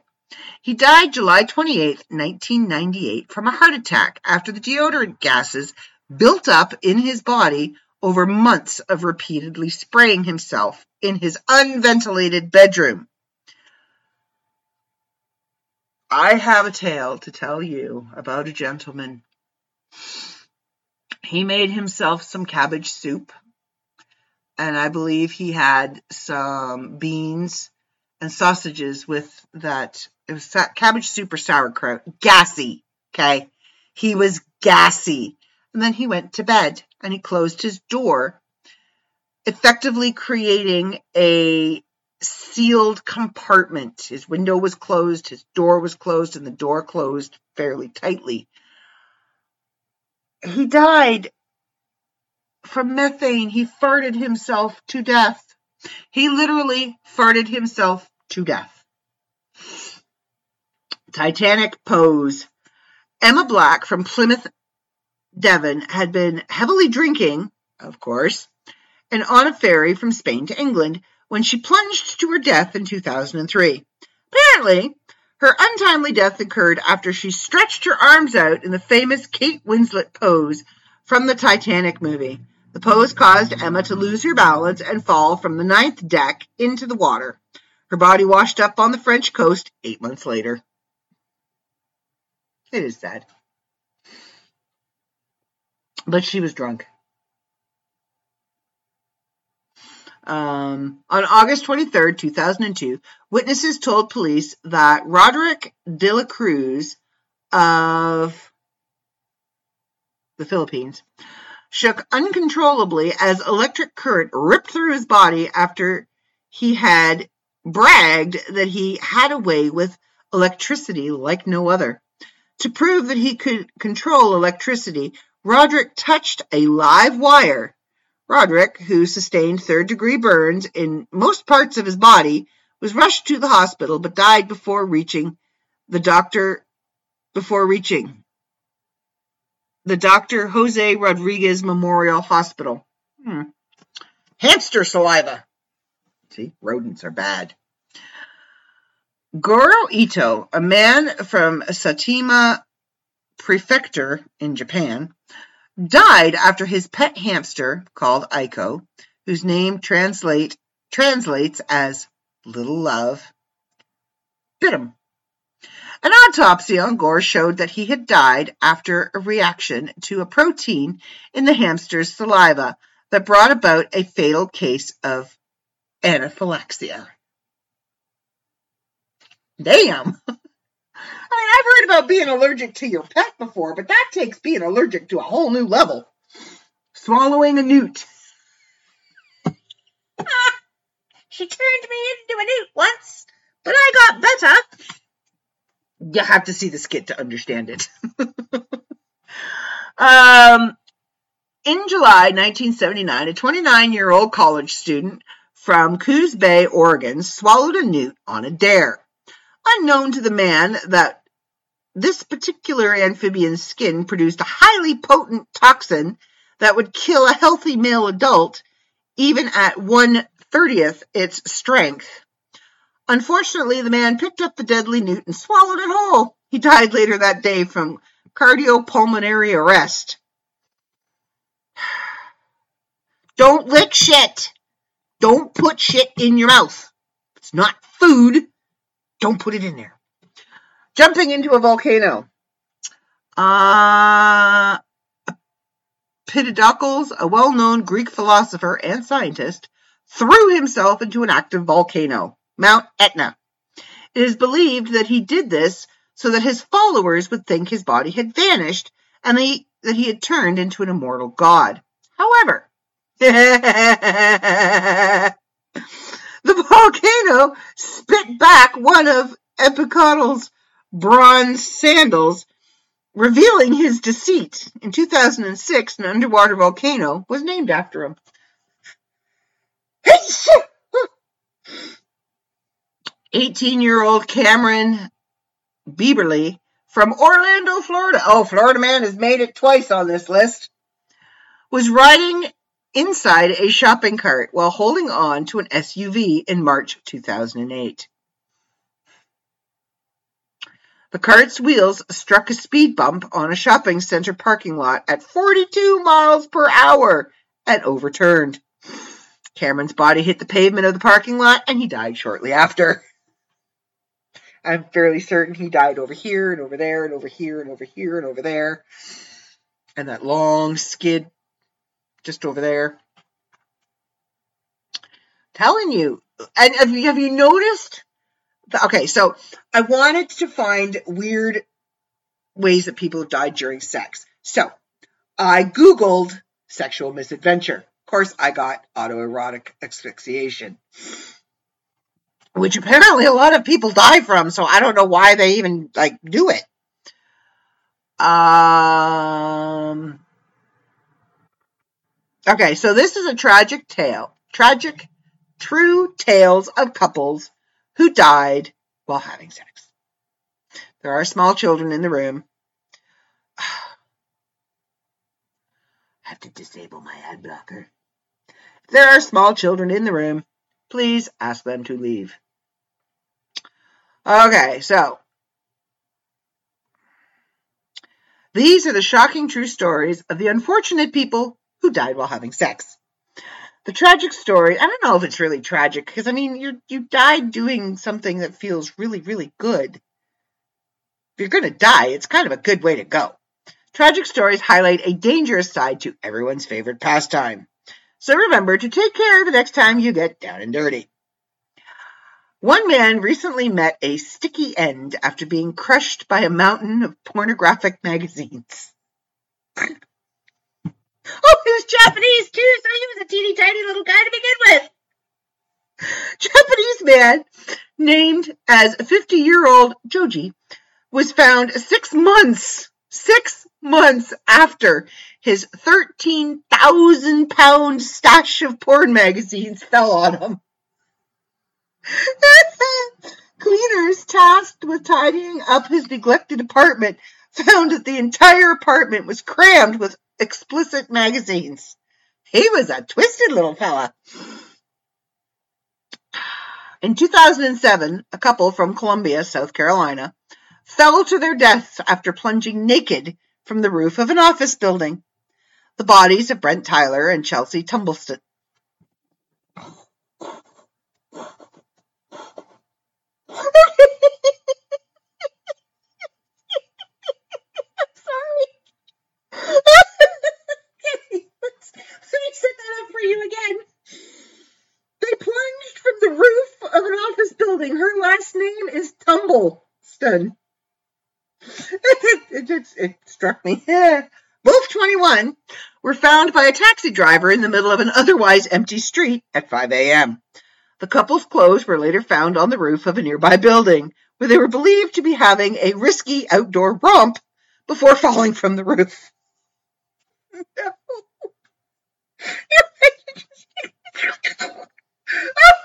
He died July 28, 1998, from a heart attack after the deodorant gases built up in his body over months of repeatedly spraying himself in his unventilated bedroom. I have a tale to tell you about a gentleman he made himself some cabbage soup. And I believe he had some beans and sausages with that. It was cabbage soup or sauerkraut. Gassy. Okay. He was gassy. And then he went to bed and he closed his door, effectively creating a sealed compartment. His window was closed, his door was closed, and the door closed fairly tightly he died from methane. He farted himself to death. He literally farted himself to death. Titanic pose. Emma Black from Plymouth, Devon, had been heavily drinking, of course, and on a ferry from Spain to England when she plunged to her death in 2003. Apparently, her untimely death occurred after she stretched her arms out in the famous Kate Winslet pose from the Titanic movie. The pose caused Emma to lose her balance and fall from the ninth deck into the water. Her body washed up on the French coast eight months later. It is sad. But she was drunk. Um, on August 23, 2002, witnesses told police that Roderick de la Cruz of the Philippines shook uncontrollably as electric current ripped through his body after he had bragged that he had a way with electricity like no other. To prove that he could control electricity, Roderick touched a live wire. Roderick, who sustained third degree burns in most parts of his body, was rushed to the hospital but died before reaching the doctor before reaching the Dr. Jose Rodriguez Memorial Hospital. Hmm. Hamster saliva. See, rodents are bad. Goro Ito, a man from Saitama Prefecture in Japan, died after his pet hamster, called Aiko, whose name translate, translates as Little Love, bit him. An autopsy on Gore showed that he had died after a reaction to a protein in the hamster's saliva that brought about a fatal case of anaphylaxia. Damn. I mean, I've heard about being allergic to your pet before, but that takes being allergic to a whole new level. Swallowing a newt. she turned me into a newt once, but I got better. You have to see the skit to understand it. um, in July 1979, a 29 year old college student from Coos Bay, Oregon, swallowed a newt on a dare. Unknown to the man that this particular amphibian's skin produced a highly potent toxin that would kill a healthy male adult even at one thirtieth its strength. Unfortunately, the man picked up the deadly newt and swallowed it whole. He died later that day from cardiopulmonary arrest. Don't lick shit. Don't put shit in your mouth. It's not food. Don't put it in there. Jumping into a volcano. Uh, Empedocles, a well known Greek philosopher and scientist, threw himself into an active volcano, Mount Etna. It is believed that he did this so that his followers would think his body had vanished and that he had turned into an immortal god. However, the volcano spit back one of Empedocles' bronze sandals, revealing his deceit. In 2006, an underwater volcano was named after him. 18 year old Cameron Bieberly from Orlando, Florida. Oh, Florida man has made it twice on this list. Was riding inside a shopping cart while holding on to an SUV in March 2008. The cart's wheels struck a speed bump on a shopping center parking lot at 42 miles per hour and overturned. Cameron's body hit the pavement of the parking lot and he died shortly after. I'm fairly certain he died over here and over there and over here and over here and over there. And that long skid just over there. Telling you. And have you, have you noticed? Okay, so I wanted to find weird ways that people have died during sex. So I Googled sexual misadventure. Of course, I got autoerotic asphyxiation which apparently a lot of people die from, so I don't know why they even like do it. Um Okay, so this is a tragic tale. Tragic true tales of couples who died while having sex. There are small children in the room. I have to disable my ad blocker. There are small children in the room, please ask them to leave. Okay, so these are the shocking true stories of the unfortunate people who died while having sex. The tragic story, I don't know if it's really tragic because I mean you you died doing something that feels really really good. If you're going to die, it's kind of a good way to go. Tragic stories highlight a dangerous side to everyone's favorite pastime. So remember to take care the next time you get down and dirty. One man recently met a sticky end after being crushed by a mountain of pornographic magazines. oh, he was Japanese too, so he was a teeny tiny little guy to begin with. Japanese man named as 50 year old Joji was found six months, six months after his 13,000 pound stash of porn magazines fell on him. Cleaners tasked with tidying up his neglected apartment found that the entire apartment was crammed with explicit magazines. He was a twisted little fella. In 2007, a couple from Columbia, South Carolina, fell to their deaths after plunging naked from the roof of an office building. The bodies of Brent Tyler and Chelsea Tumbleston. set that up for you again. They plunged from the roof of an office building. Her last name is Tumbleston. it, it, it, it struck me. Both 21 were found by a taxi driver in the middle of an otherwise empty street at 5 a.m. The couple's clothes were later found on the roof of a nearby building, where they were believed to be having a risky outdoor romp before falling from the roof.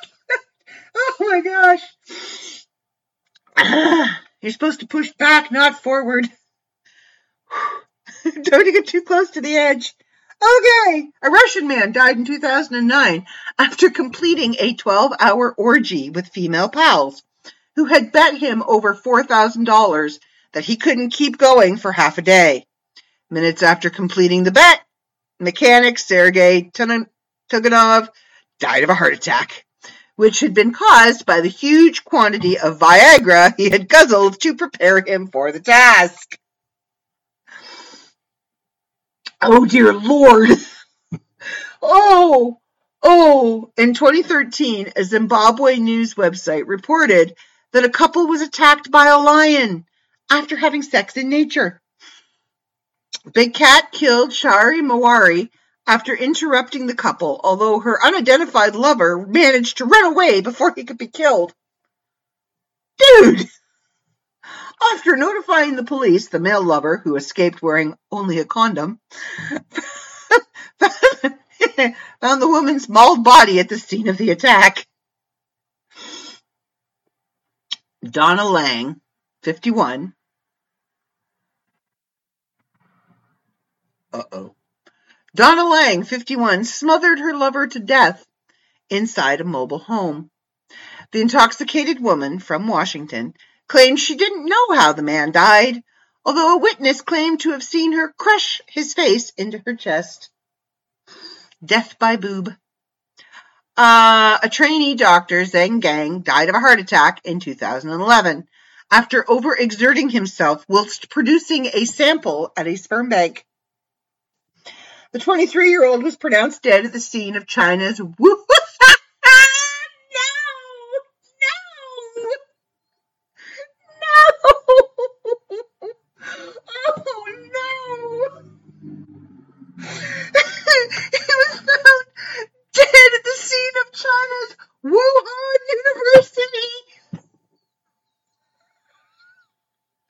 oh my gosh. You're supposed to push back, not forward. Don't get too close to the edge. Okay, a Russian man died in 2009 after completing a 12 hour orgy with female pals who had bet him over $4,000 that he couldn't keep going for half a day. Minutes after completing the bet, mechanic Sergei Tuganov died of a heart attack, which had been caused by the huge quantity of Viagra he had guzzled to prepare him for the task. Oh dear Lord. oh, oh. In 2013, a Zimbabwe news website reported that a couple was attacked by a lion after having sex in nature. Big Cat killed Shari Mawari after interrupting the couple, although her unidentified lover managed to run away before he could be killed. Dude! After notifying the police, the male lover, who escaped wearing only a condom, found the woman's mauled body at the scene of the attack. Donna Lang, 51. Uh oh. Donna Lang, 51, smothered her lover to death inside a mobile home. The intoxicated woman from Washington claimed she didn't know how the man died, although a witness claimed to have seen her crush his face into her chest. Death by boob. Uh, a trainee doctor, Zhang Gang, died of a heart attack in 2011 after overexerting himself whilst producing a sample at a sperm bank. The 23 year old was pronounced dead at the scene of China's Wu. no! No! No! Oh no! he was found dead at the scene of China's Wuhan University.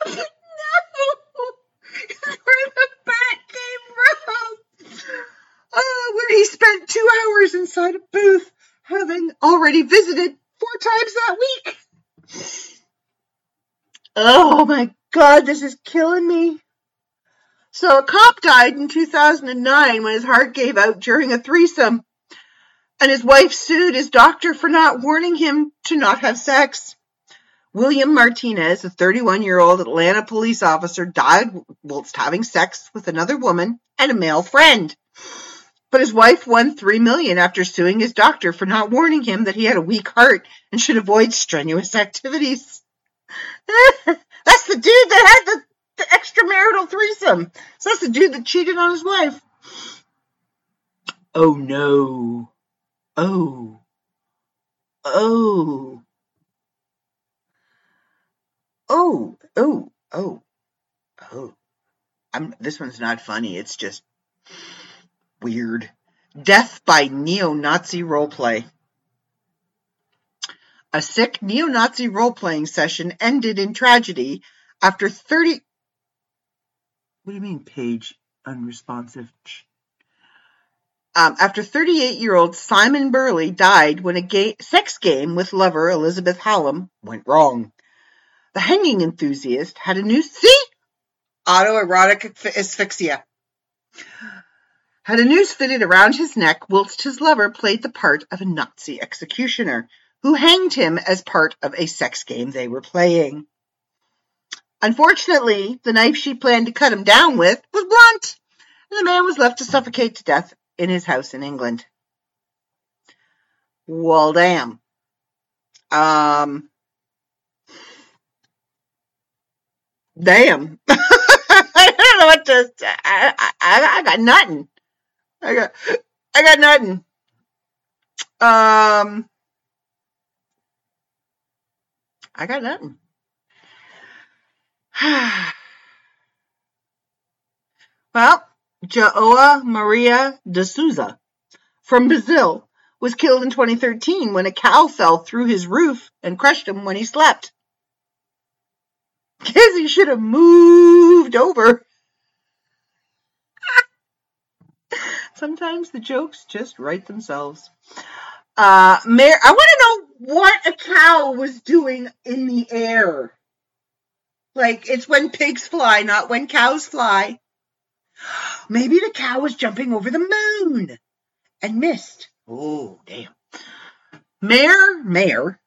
no! Where the bat came from! Oh, where he spent two hours inside a booth, having already visited four times that week. Oh my god, this is killing me. So a cop died in 2009 when his heart gave out during a threesome, and his wife sued his doctor for not warning him to not have sex. William Martinez, a 31 year old Atlanta police officer, died whilst having sex with another woman and a male friend. But his wife won three million after suing his doctor for not warning him that he had a weak heart and should avoid strenuous activities. that's the dude that had the, the extramarital threesome. So that's the dude that cheated on his wife. Oh no. Oh. Oh. Oh. Oh. Oh. Oh. I'm this one's not funny. It's just weird. Death by neo-Nazi roleplay. A sick neo-Nazi role-playing session ended in tragedy After 30. What do you mean, page unresponsive? Um, after 38 year old Simon Burley died when a sex game with lover Elizabeth Hallam went wrong. The hanging enthusiast had a new. See? Autoerotic asphyxia. Had a noose fitted around his neck whilst his lover played the part of a Nazi executioner who hanged him as part of a sex game they were playing. Unfortunately, the knife she planned to cut him down with was blunt, and the man was left to suffocate to death in his house in England. Well, damn. Um, damn. I don't know what to. I, I, I got nothing. I got, I got nothing. Um, I got nothing. well, Joao Maria de Souza from Brazil was killed in 2013 when a cow fell through his roof and crushed him when he slept. Guess he should have moved over. Sometimes the jokes just write themselves. Uh, Mayor, I want to know what a cow was doing in the air. Like, it's when pigs fly, not when cows fly. Maybe the cow was jumping over the moon and missed. Oh, damn. Mayor, Mayor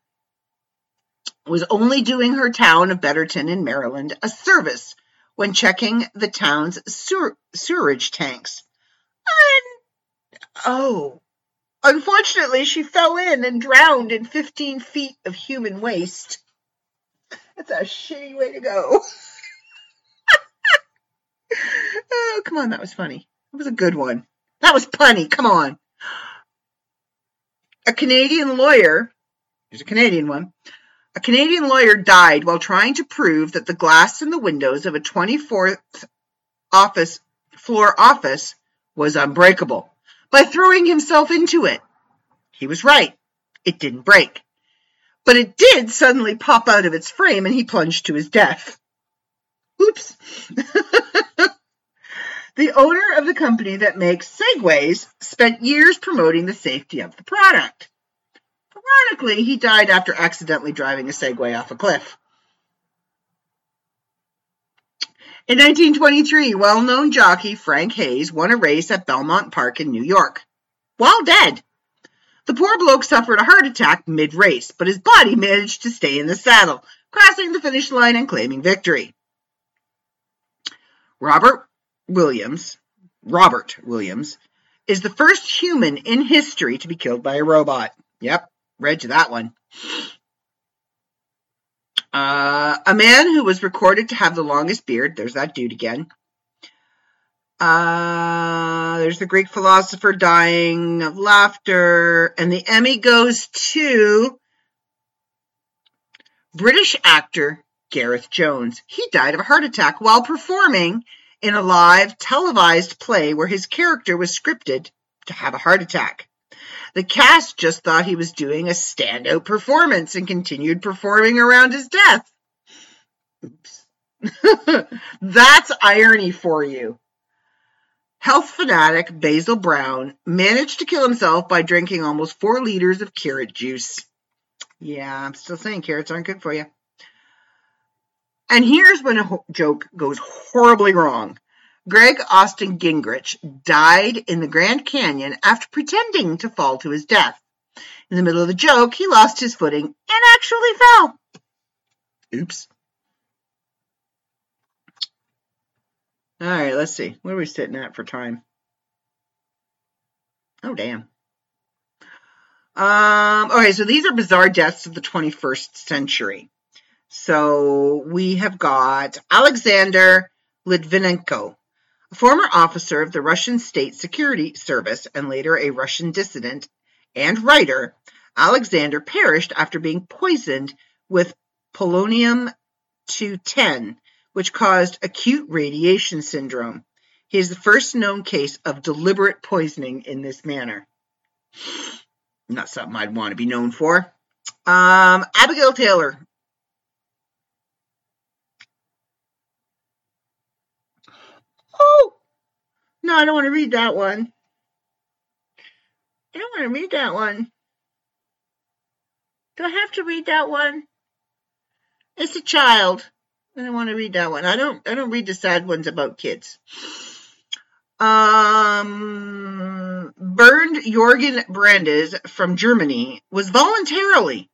was only doing her town of Betterton in Maryland a service when checking the town's sewer, sewerage tanks. Oh, unfortunately, she fell in and drowned in 15 feet of human waste. That's a shitty way to go. oh, come on, that was funny. That was a good one. That was punny. Come on. A Canadian lawyer, here's a Canadian one. A Canadian lawyer died while trying to prove that the glass in the windows of a 24th office floor office was unbreakable by throwing himself into it. He was right. It didn't break. But it did suddenly pop out of its frame and he plunged to his death. Oops. the owner of the company that makes Segways spent years promoting the safety of the product. Ironically, he died after accidentally driving a Segway off a cliff. In 1923, well known jockey Frank Hayes won a race at Belmont Park in New York. While dead, the poor bloke suffered a heart attack mid race, but his body managed to stay in the saddle, crossing the finish line and claiming victory. Robert Williams, Robert Williams, is the first human in history to be killed by a robot. Yep, read you that one. Uh, a man who was recorded to have the longest beard. There's that dude again. Uh, there's the Greek philosopher dying of laughter. And the Emmy goes to British actor Gareth Jones. He died of a heart attack while performing in a live televised play where his character was scripted to have a heart attack. The cast just thought he was doing a standout performance and continued performing around his death. Oops. That's irony for you. Health fanatic Basil Brown managed to kill himself by drinking almost four liters of carrot juice. Yeah, I'm still saying carrots aren't good for you. And here's when a ho- joke goes horribly wrong. Greg Austin Gingrich died in the Grand Canyon after pretending to fall to his death. In the middle of the joke, he lost his footing and actually fell. Oops. All right, let's see. Where are we sitting at for time? Oh, damn. Um, okay, so these are bizarre deaths of the 21st century. So we have got Alexander Litvinenko, a former officer of the Russian State Security Service and later a Russian dissident and writer. Alexander perished after being poisoned with polonium 210 which caused acute radiation syndrome. He is the first known case of deliberate poisoning in this manner. Not something I'd want to be known for. Um, Abigail Taylor. I don't want to read that one. I don't want to read that one. Do I have to read that one? It's a child. I don't want to read that one. I don't I don't read the sad ones about kids. Um Bernd Jorgen Brandes from Germany was voluntarily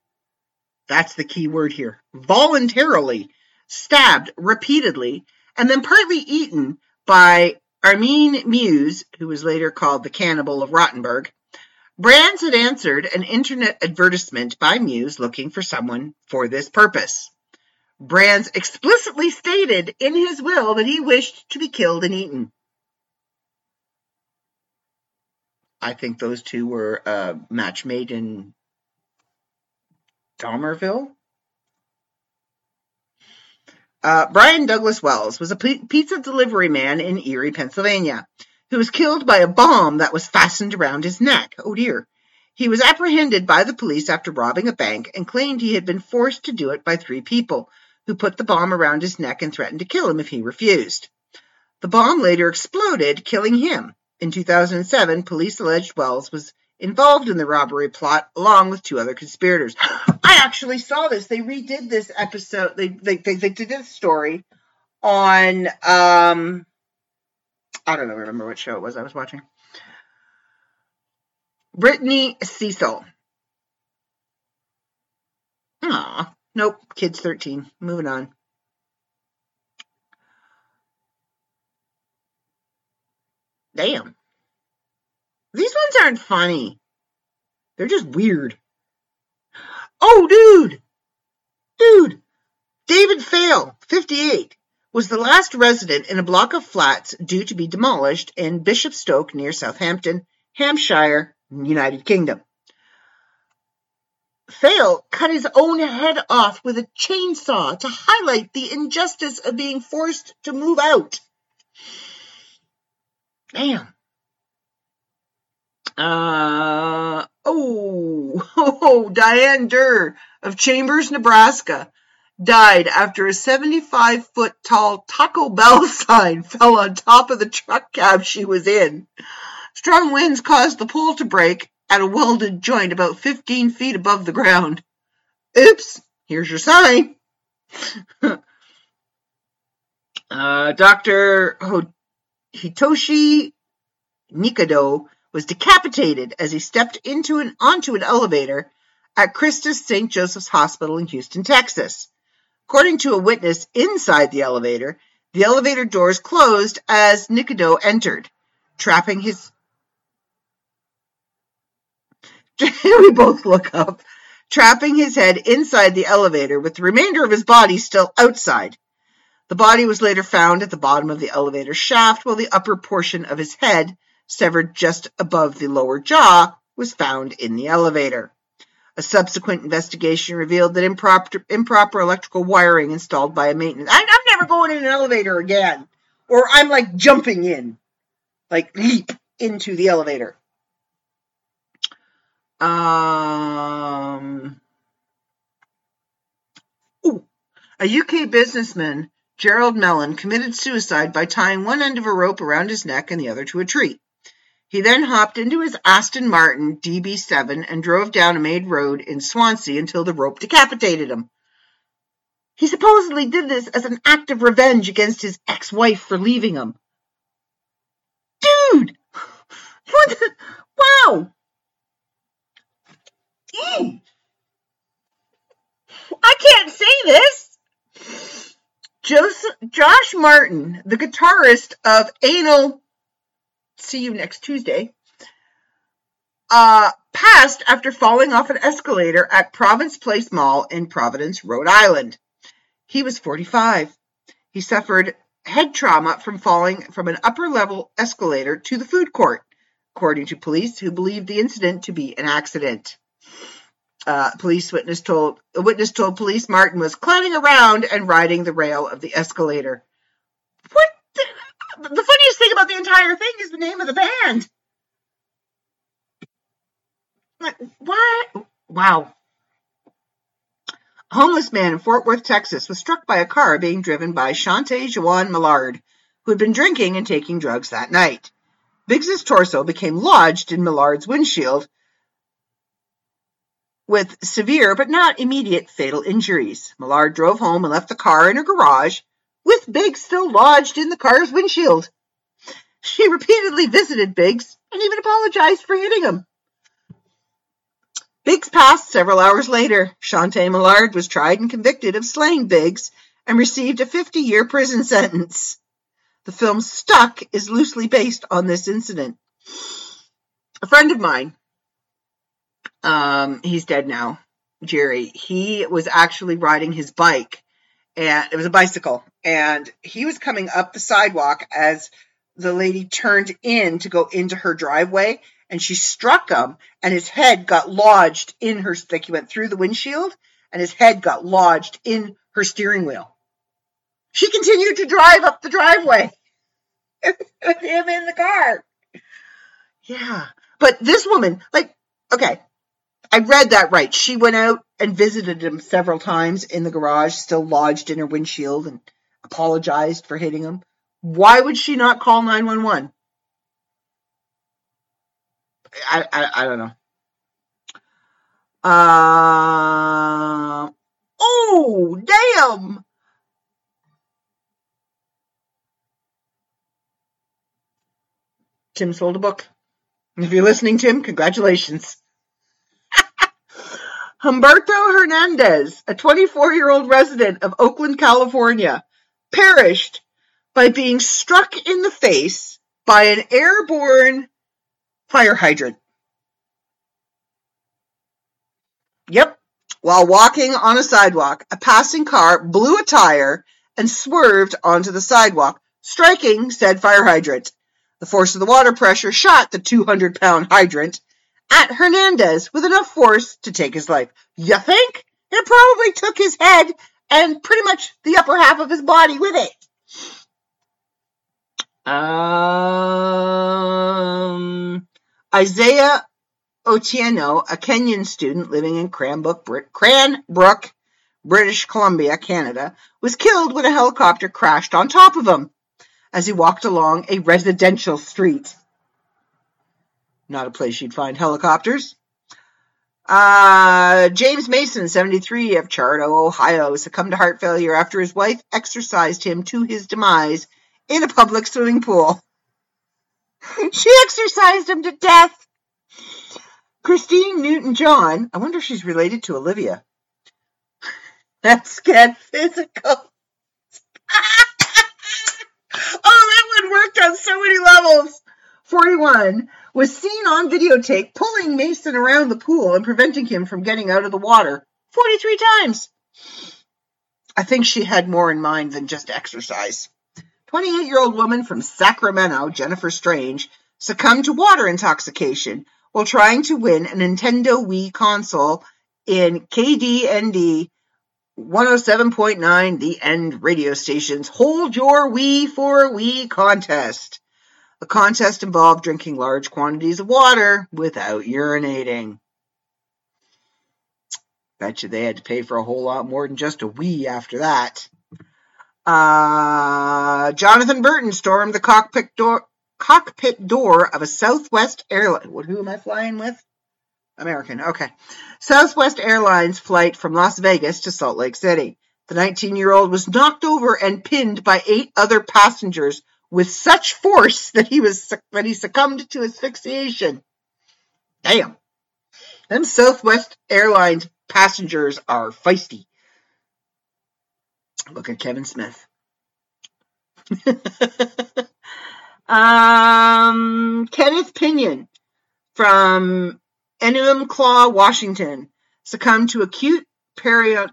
that's the key word here. Voluntarily stabbed repeatedly and then partly eaten by Armin Meiwes, who was later called the cannibal of Rotenburg, Brandes had answered an internet advertisement by Meiwes looking for someone for this purpose. Brandes explicitly stated in his will that he wished to be killed and eaten. I think those two were a match made in Dahmerville. Uh, Brian Douglas Wells was a pizza delivery man in Erie, Pennsylvania who was killed by a bomb that was fastened around his neck. Oh dear. He was apprehended by the police after robbing a bank and claimed he had been forced to do it by three people who put the bomb around his neck and threatened to kill him if he refused. The bomb later exploded, killing him. In 2007, police alleged Wells was involved in the robbery plot along with two other conspirators. I actually saw this. They redid this episode. They they they, they did this story on um I don't know, remember what show it was I was watching. Brittany Cecil. Aw, nope, kid's 13. Moving on. Damn. These ones aren't funny. They're just weird. Oh, dude! Dude! David Phyall, 58 was the last resident in a block of flats due to be demolished in Bishopstoke near Southampton, Hampshire, United Kingdom. Phyall cut his own head off with a chainsaw to highlight the injustice of being forced to move out. Damn. Uh, oh, oh, Diane Durr of Chambers, Nebraska died after a 75 foot tall Taco Bell sign fell on top of the truck cab she was in. Strong winds caused the pole to break at a welded joint about 15 feet above the ground. Oops, here's your sign. uh, Dr. Hitoshi Nikaidoh was decapitated as he stepped into an, onto an elevator at Christus St. Joseph's Hospital in Houston, Texas. According to a witness inside the elevator, the elevator doors closed as Nikaidoh entered, trapping his. we both look up, trapping his head inside the elevator with the remainder of his body still outside. The body was later found at the bottom of the elevator shaft, while the upper portion of his head, severed just above the lower jaw, was found in the elevator. A subsequent investigation revealed that improper, improper electrical wiring installed by a maintenance. I, I'm never going in an elevator again. Or I'm like jumping in, like leap into the elevator. Um, ooh, a UK businessman, Gerald Mellin, committed suicide by tying one end of a rope around his neck and the other to a tree. He then hopped into his Aston Martin DB7 and drove down a main road in Swansea until the rope decapitated him. He supposedly did this as an act of revenge against his ex-wife for leaving him. Dude! What the? Wow! I can't say this! Joseph, Josh Martin, the guitarist of Anal see you next Tuesday, uh, passed after falling off an escalator at Province Place Mall in Providence, Rhode Island. He was 45. He suffered head trauma from falling from an upper level escalator to the food court, according to police who believed the incident to be an accident. Uh, police witness told a witness told police Martin was climbing around and riding the rail of the escalator. The funniest thing about the entire thing is the name of the band. What? Wow. A homeless man in Fort Worth, Texas, was struck by a car being driven by Shante Joan Millard, who had been drinking and taking drugs that night. Biggs's torso became lodged in Millard's windshield with severe but not immediate fatal injuries. Millard drove home and left the car in a garage with Biggs still lodged in the car's windshield. She repeatedly visited Biggs and even apologized for hitting him. Biggs passed several hours later. Shantae Millard was tried and convicted of slaying Biggs and received a 50 year prison sentence. The film Stuck is loosely based on this incident. A friend of mine, um, he's dead now, Jerry, he was actually riding his bike and it was a bicycle and he was coming up the sidewalk as the lady turned in to go into her driveway and she struck him and his head got lodged in her like he went through the windshield and his head got lodged in her steering wheel. She continued to drive up the driveway with him in the car. Yeah. But this woman like okay i read that right she went out and visited him several times in the garage still lodged in her windshield and apologized for hitting him why would she not call 911 I, I, I don't know. Uh, oh, damn. Tim sold a book. If you're listening, Tim, congratulations. Humberto Hernandez, a 24 year old resident of Oakland, California, perished by being struck in the face by an airborne fire hydrant. Yep. While walking on a sidewalk, a passing car blew a tire and swerved onto the sidewalk, striking said fire hydrant. The force of the water pressure shot the 200 pound hydrant at Hernandez with enough force to take his life. You think? It probably took his head and pretty much the upper half of his body with it. Um, Isaiah Otieno, a Kenyan student living in Cranbrook, Cranbrook, British Columbia, Canada, was killed when a helicopter crashed on top of him as he walked along a residential street. Not a place you'd find helicopters. Uh, James Mason, 73, of Charto, Ohio, succumbed to heart failure after his wife exercised him to his demise in a public swimming pool. she exercised him to death. Christine Newton John, I wonder if she's related to Olivia. That's get physical. oh, that one worked on so many levels. 41 was seen on videotape pulling Mason around the pool and preventing him from getting out of the water 43 times. I think she had more in mind than just exercise. 28 year old woman from Sacramento, Jennifer Strange, succumbed to water intoxication while trying to win a Nintendo Wii console in KDND 107.9 The End radio station's Hold Your Wii for a Wii contest. The contest involved drinking large quantities of water without urinating. Bet you they had to pay for a whole lot more than just a wee after that. Uh, Jonathan Burton stormed the cockpit door, cockpit door of a Southwest airline. What, who am I flying with? American. Okay. Southwest Airlines flight from Las Vegas to Salt Lake City. The 19 year old was knocked over and pinned by eight other passengers with such force that he was that he succumbed to asphyxiation. Damn. Them Southwest Airlines passengers are feisty. Look at Kevin Smith. um, Kenneth Pinyan from Enumclaw, Washington, succumbed to acute peri-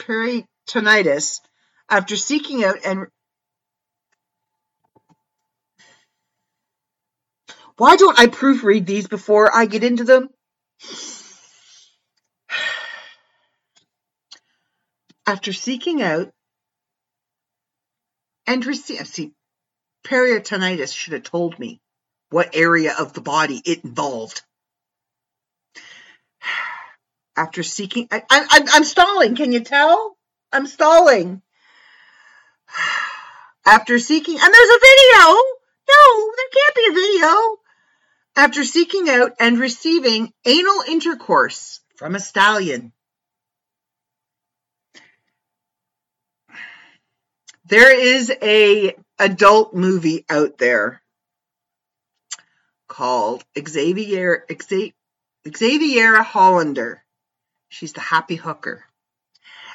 peritonitis after seeking out and Why don't I proofread these before I get into them? After seeking out and receive, see, peritonitis should have told me what area of the body it involved. After seeking, I, I'm stalling. Can you tell? I'm stalling. After seeking, and there's a video. No, there can't be a video. After seeking out and receiving anal intercourse from a stallion. There is a adult movie out there called Xavier Xaviera Hollander. She's the happy hooker.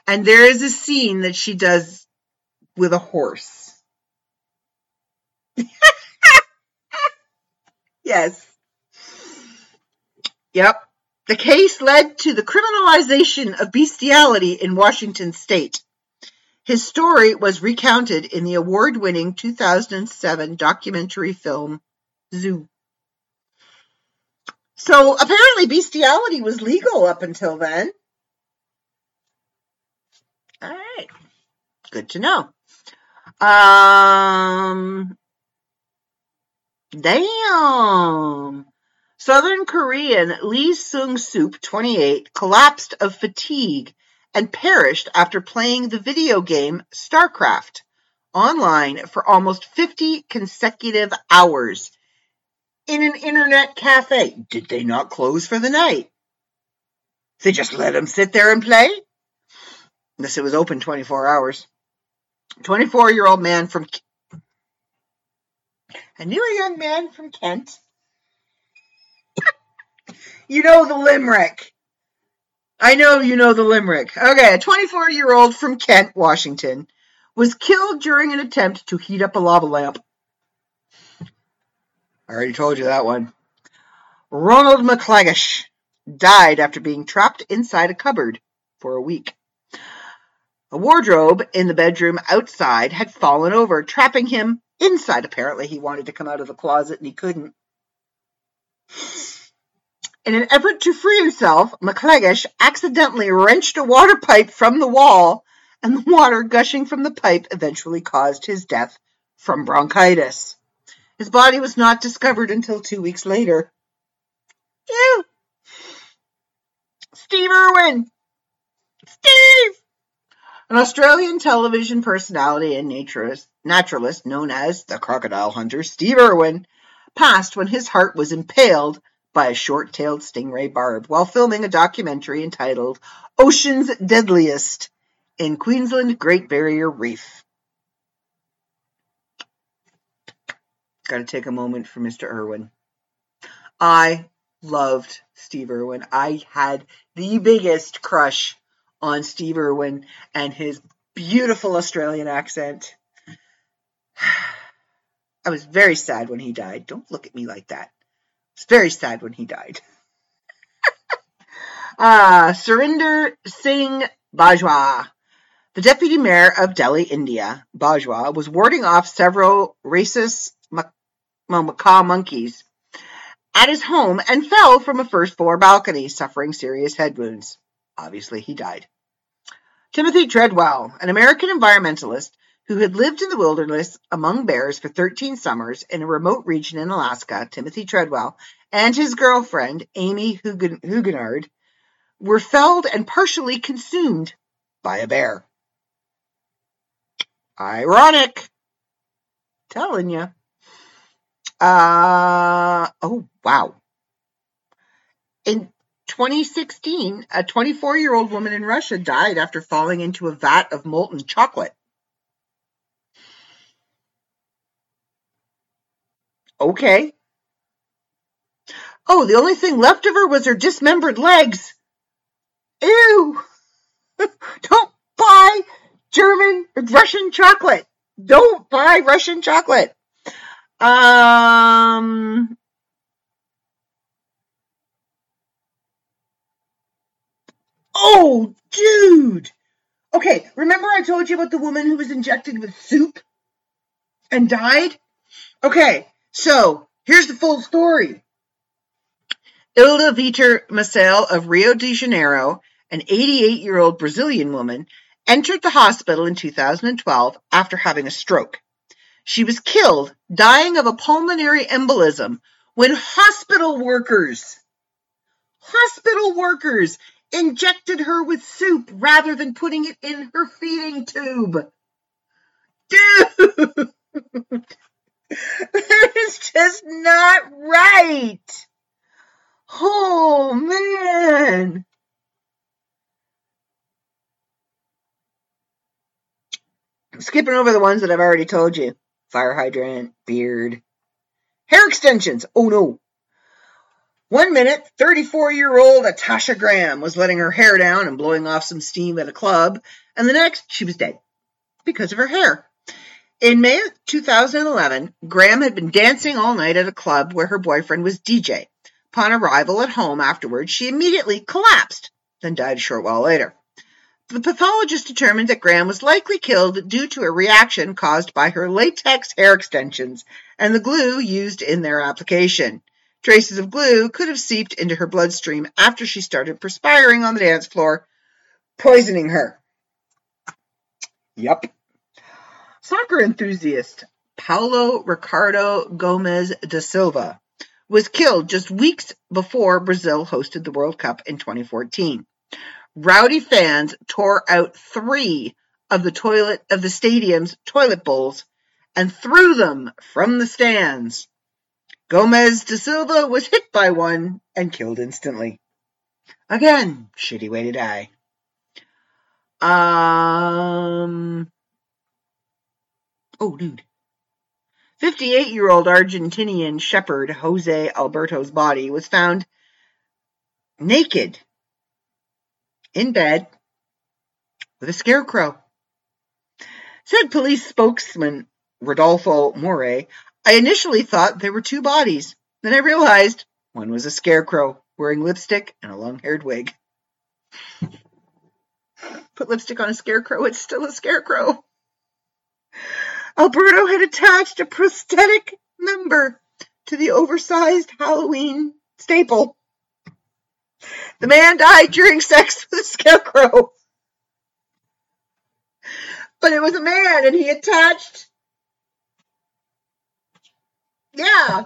And there is a scene that she does with a horse. yes. Yep. The case led to the criminalization of bestiality in Washington state. His story was recounted in the award winning 2007 documentary film Zoo. So apparently, bestiality was legal up until then. All right. Good to know. Um, damn. Southern Korean Lee Sung Soop, 28, collapsed of fatigue and perished after playing the video game StarCraft online for almost 50 consecutive hours in an internet cafe. Did they not close for the night? They just let him sit there and play? Unless it was open 24 hours. 24 year old man from. I knew a young man from Kent. You know the limerick. I know you know the limerick. Okay, a 24 year old from Kent, Washington, was killed during an attempt to heat up a lava lamp. I already told you that one. Ronald McClagish died after being trapped inside a cupboard for a week. A wardrobe in the bedroom outside had fallen over, trapping him inside. Apparently, he wanted to come out of the closet and he couldn't. In an effort to free himself, McClegish accidentally wrenched a water pipe from the wall, and the water gushing from the pipe eventually caused his death from bronchitis. His body was not discovered until two weeks later. Ew! Steve Irwin! Steve! An Australian television personality and naturalist, naturalist known as the crocodile hunter, Steve Irwin, passed when his heart was impaled by a short-tailed stingray barb while filming a documentary entitled Ocean's Deadliest in Queensland Great Barrier Reef. Got to take a moment for Mr. Irwin. I loved Steve Irwin. I had the biggest crush on Steve Irwin and his beautiful Australian accent. I was very sad when he died. Don't look at me like that. It's very sad when he died. uh, Surinder Singh Bajwa, the deputy mayor of Delhi, India, Bajwa, was warding off several racist macaque monkeys at his home and fell from a first floor balcony, suffering serious head wounds. Obviously, he died. Timothy Treadwell, an American environmentalist, who had lived in the wilderness among bears for 13 summers in a remote region in Alaska, Timothy Treadwell, and his girlfriend, Amy Huguenard, were felled and partially consumed by a bear. Ironic. Telling you. Uh, oh, wow. In 2016, a 24 year old woman in Russia died after falling into a vat of molten chocolate. Okay. Oh, the only thing left of her was her dismembered legs. Ew! Don't buy German Russian chocolate. Don't buy Russian chocolate. Um. Oh, dude. Okay, remember I told you about the woman who was injected with soup and died? Okay, so here's the full story. Ilda Vitor Maciel of Rio de Janeiro, an 88 year old Brazilian woman, entered the hospital in 2012 after having a stroke. She was killed, dying of a pulmonary embolism, when hospital workers, hospital workers injected her with soup rather than putting it in her feeding tube. Dude! it's just not right. Oh man. Skipping over the ones that I've already told you. Fire hydrant, beard, hair extensions. Oh no. One minute, 34 year old Atasha Graham was letting her hair down and blowing off some steam at a club, and the next, she was dead because of her hair. In May of 2011, Graham had been dancing all night at a club where her boyfriend was DJ. Upon arrival at home afterwards, she immediately collapsed, then died a short while later. The pathologist determined that Graham was likely killed due to a reaction caused by her latex hair extensions and the glue used in their application. Traces of glue could have seeped into her bloodstream after she started perspiring on the dance floor, poisoning her. Yup. Soccer enthusiast Paulo Ricardo Gomes da Silva was killed just weeks before Brazil hosted the World Cup in 2014. Rowdy fans tore out three of the toilet of the stadium's toilet bowls and threw them from the stands. Gomes da Silva was hit by one and killed instantly. Again, shitty way to die. Um. Oh, dude. 58 year old Argentinian shepherd Jose Alberto's body was found naked in bed with a scarecrow. Said police spokesman Rodolfo More, I initially thought there were two bodies. Then I realized one was a scarecrow wearing lipstick and a long haired wig. Put lipstick on a scarecrow, it's still a scarecrow. Alberto had attached a prosthetic member to the oversized Halloween staple. The man died during sex with a scarecrow. But it was a man and he attached. Yeah.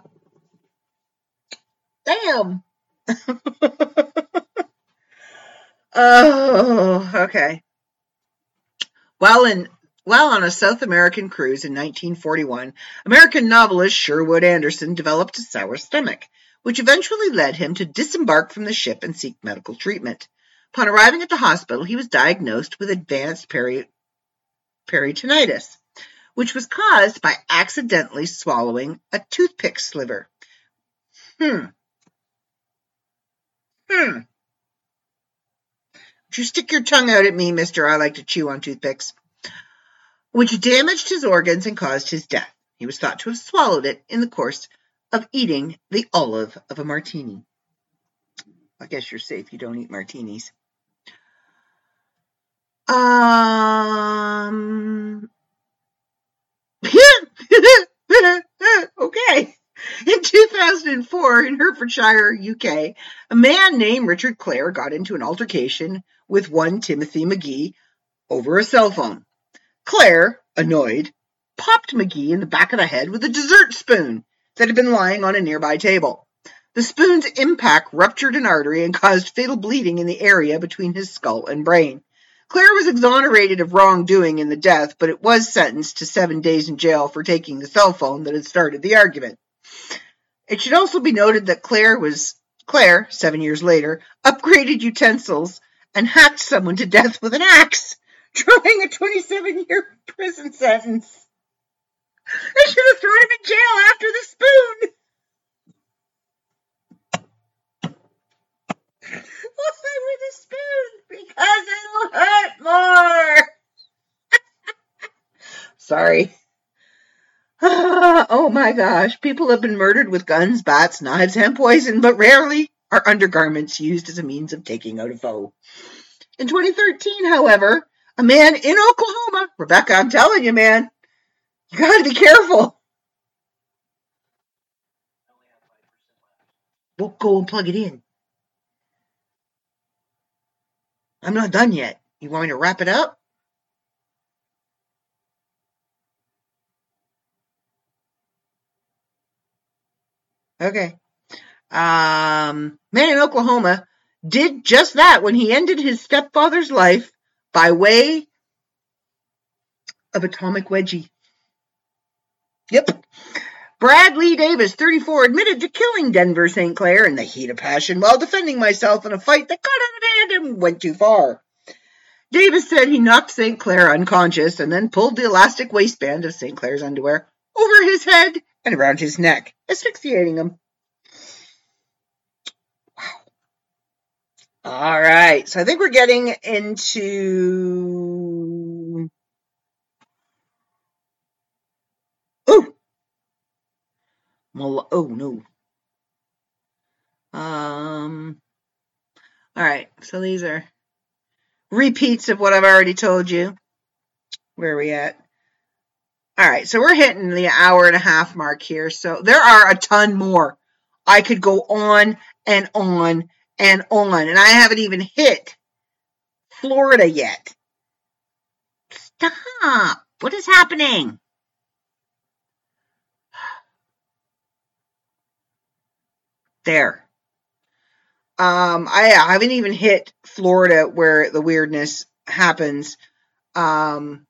Damn. oh, okay. Well, in while on a South American cruise in 1941, American novelist Sherwood Anderson developed a sour stomach, which eventually led him to disembark from the ship and seek medical treatment. Upon arriving at the hospital, he was diagnosed with advanced peri- peritonitis, which was caused by accidentally swallowing a toothpick sliver. Hmm. Hmm. Would you stick your tongue out at me, mister? I like to chew on toothpicks which damaged his organs and caused his death. He was thought to have swallowed it in the course of eating the olive of a martini. I guess you're safe. You don't eat martinis. Um. okay. In 2004, in Hertfordshire, UK, a man named Richard Clare got into an altercation with one Timothy McGee over a cell phone. Clare, annoyed, popped McGee in the back of the head with a dessert spoon that had been lying on a nearby table. The spoon's impact ruptured an artery and caused fatal bleeding in the area between his skull and brain. Clare was exonerated of wrongdoing in the death, but it was sentenced to seven days in jail for taking the cell phone that had started the argument. It should also be noted that Clare was Clare, seven years later, upgraded utensils and hacked someone to death with an axe drawing a 27 year prison sentence. They should have thrown him in jail after the spoon. Why with a spoon? Because it'll hurt more. Sorry. oh my gosh. People have been murdered with guns, bats, knives, and poison, but rarely are undergarments used as a means of taking out a foe. In 2013, however, a man in Oklahoma. Rebecca, I'm telling you, man, you got to be careful. We'll go and plug it in. I'm not done yet. You want me to wrap it up? Okay. Um, man in Oklahoma did just that when he ended his stepfather's life by way of atomic wedgie. Yep. Bradley Davis, 34, admitted to killing Denver St. Clair in the heat of passion while defending myself in a fight that got out of hand and went too far. Davis said he knocked St. Clair unconscious and then pulled the elastic waistband of St. Clair's underwear over his head and around his neck, asphyxiating him. All right, so I think we're getting into. Oh, well, oh no. Um. All right, so these are repeats of what I've already told you. Where are we at? All right, so we're hitting the hour and a half mark here. So there are a ton more. I could go on and on and on. And I haven't even hit Florida yet. Stop. What is happening? There. Um, I, I haven't even hit Florida where the weirdness happens. Um,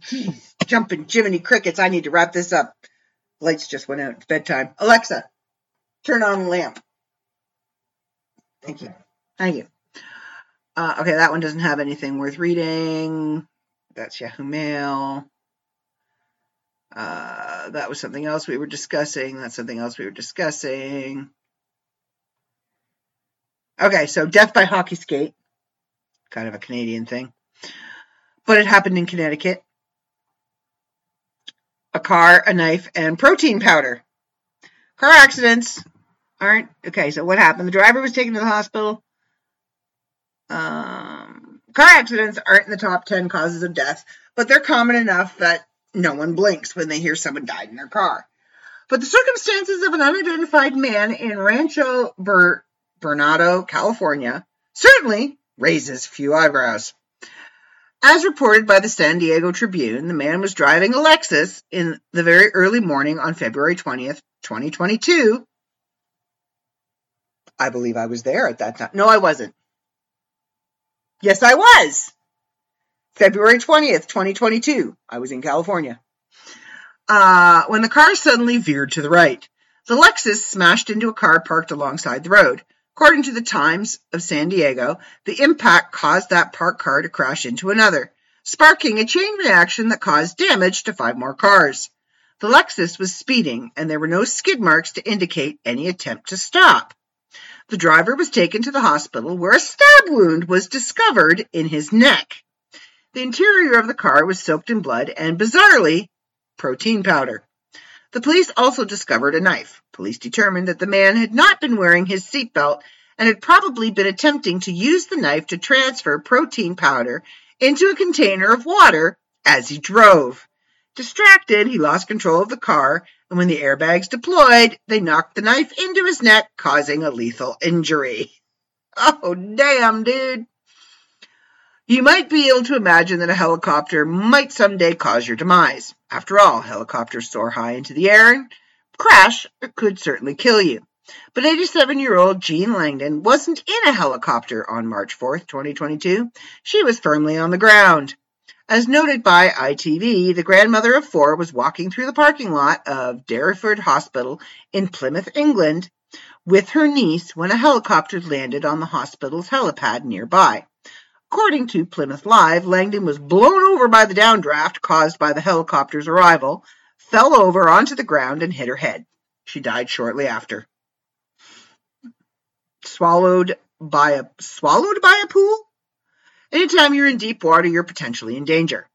geez, jumping Jiminy Crickets. I need to wrap this up. Lights just went out. It's bedtime. Alexa, turn on the lamp. Thank you. Thank you. Uh, okay, that one doesn't have anything worth reading. That's Yahoo Mail. Uh, that was something else we were discussing. That's something else we were discussing. Okay, so death by hockey skate. Kind of a Canadian thing. But it happened in Connecticut. A car, a knife, and protein powder. Car accidents aren't okay. So what happened? The driver was taken to the hospital. Um, car accidents aren't in the top 10 causes of death, but they're common enough that no one blinks when they hear someone died in their car. But the circumstances of an unidentified man in Rancho Ber- Bernardo, California, certainly raises few eyebrows. As reported by the San Diego Tribune, the man was driving a Lexus in the very early morning on February 20th, 2022. I believe I was there at that time. No, I wasn't. Yes, I was. February 20th, 2022. I was in California. Uh, when the car suddenly veered to the right, the Lexus smashed into a car parked alongside the road. According to the Times of San Diego, the impact caused that parked car to crash into another, sparking a chain reaction that caused damage to five more cars. The Lexus was speeding, and there were no skid marks to indicate any attempt to stop. The driver was taken to the hospital where a stab wound was discovered in his neck. The interior of the car was soaked in blood and, bizarrely, protein powder. The police also discovered a knife. Police determined that the man had not been wearing his seatbelt and had probably been attempting to use the knife to transfer protein powder into a container of water as he drove. Distracted, he lost control of the car, and when the airbags deployed, they knocked the knife into his neck, causing a lethal injury. Oh, damn, dude. You might be able to imagine that a helicopter might someday cause your demise. After all, helicopters soar high into the air and crash could certainly kill you. But 87 year old Jean Langdon wasn't in a helicopter on March 4th, 2022. She was firmly on the ground. As noted by ITV, the grandmother of four was walking through the parking lot of Derriford Hospital in Plymouth, England, with her niece when a helicopter landed on the hospital's helipad nearby. According to Plymouth Live, Langdon was blown over by the downdraft caused by the helicopter's arrival, fell over onto the ground, and hit her head. She died shortly after. Swallowed by a swallowed by a pool? Anytime you're in deep water, you're potentially in danger.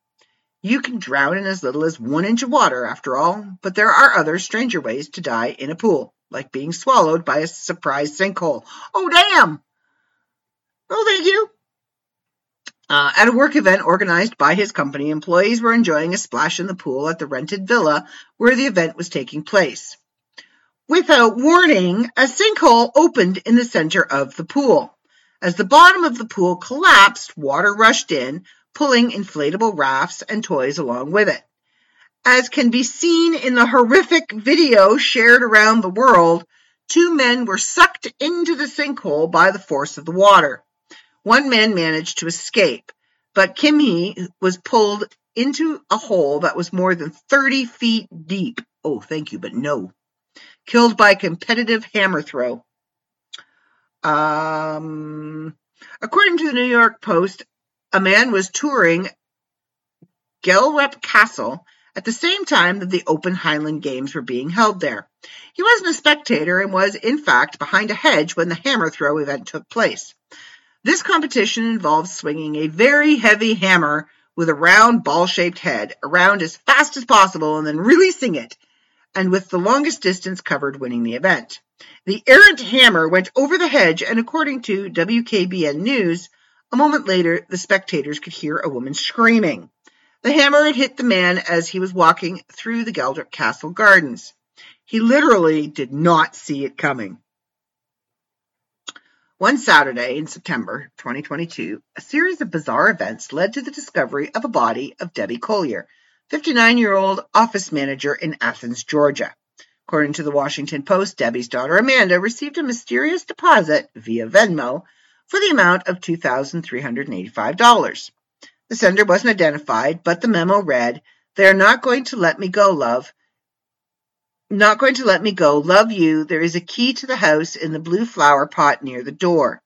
You can drown in as little as one inch of water, after all, but there are other stranger ways to die in a pool, like being swallowed by a surprise sinkhole. Oh, damn! Oh, thank you. Uh, at a work event organized by his company, employees were enjoying a splash in the pool at the rented villa where the event was taking place. Without warning, a sinkhole opened in the center of the pool. As the bottom of the pool collapsed, water rushed in, pulling inflatable rafts and toys along with it. As can be seen in the horrific video shared around the world, two men were sucked into the sinkhole by the force of the water. One man managed to escape, but Kim Hee was pulled into a hole that was more than 30 feet deep. Oh, thank you, but no. Killed by competitive hammer throw. Um, according to the New York Post, a man was touring Geldrop Castle at the same time that the Open Highland Games were being held there. He wasn't a spectator and was, in fact, behind a hedge when the hammer throw event took place. This competition involves swinging a very heavy hammer with a round ball shaped head around as fast as possible and then releasing it, and with the longest distance covered winning the event. The errant hammer went over the hedge, and according to WKBN News, a moment later the spectators could hear a woman screaming. The hammer had hit the man as he was walking through the Geldrop Castle gardens. He literally did not see it coming. One Saturday in September 2022, a series of bizarre events led to the discovery of a body of Debbie Collier, 59 year old office manager in Athens, Georgia. According to the Washington Post, Debbie's daughter Amanda received a mysterious deposit via Venmo for the amount of $2,385. The sender wasn't identified, but the memo read, They are not going to let me go, love. Not going to let me go. Love you. There is a key to the house in the blue flower pot near the door.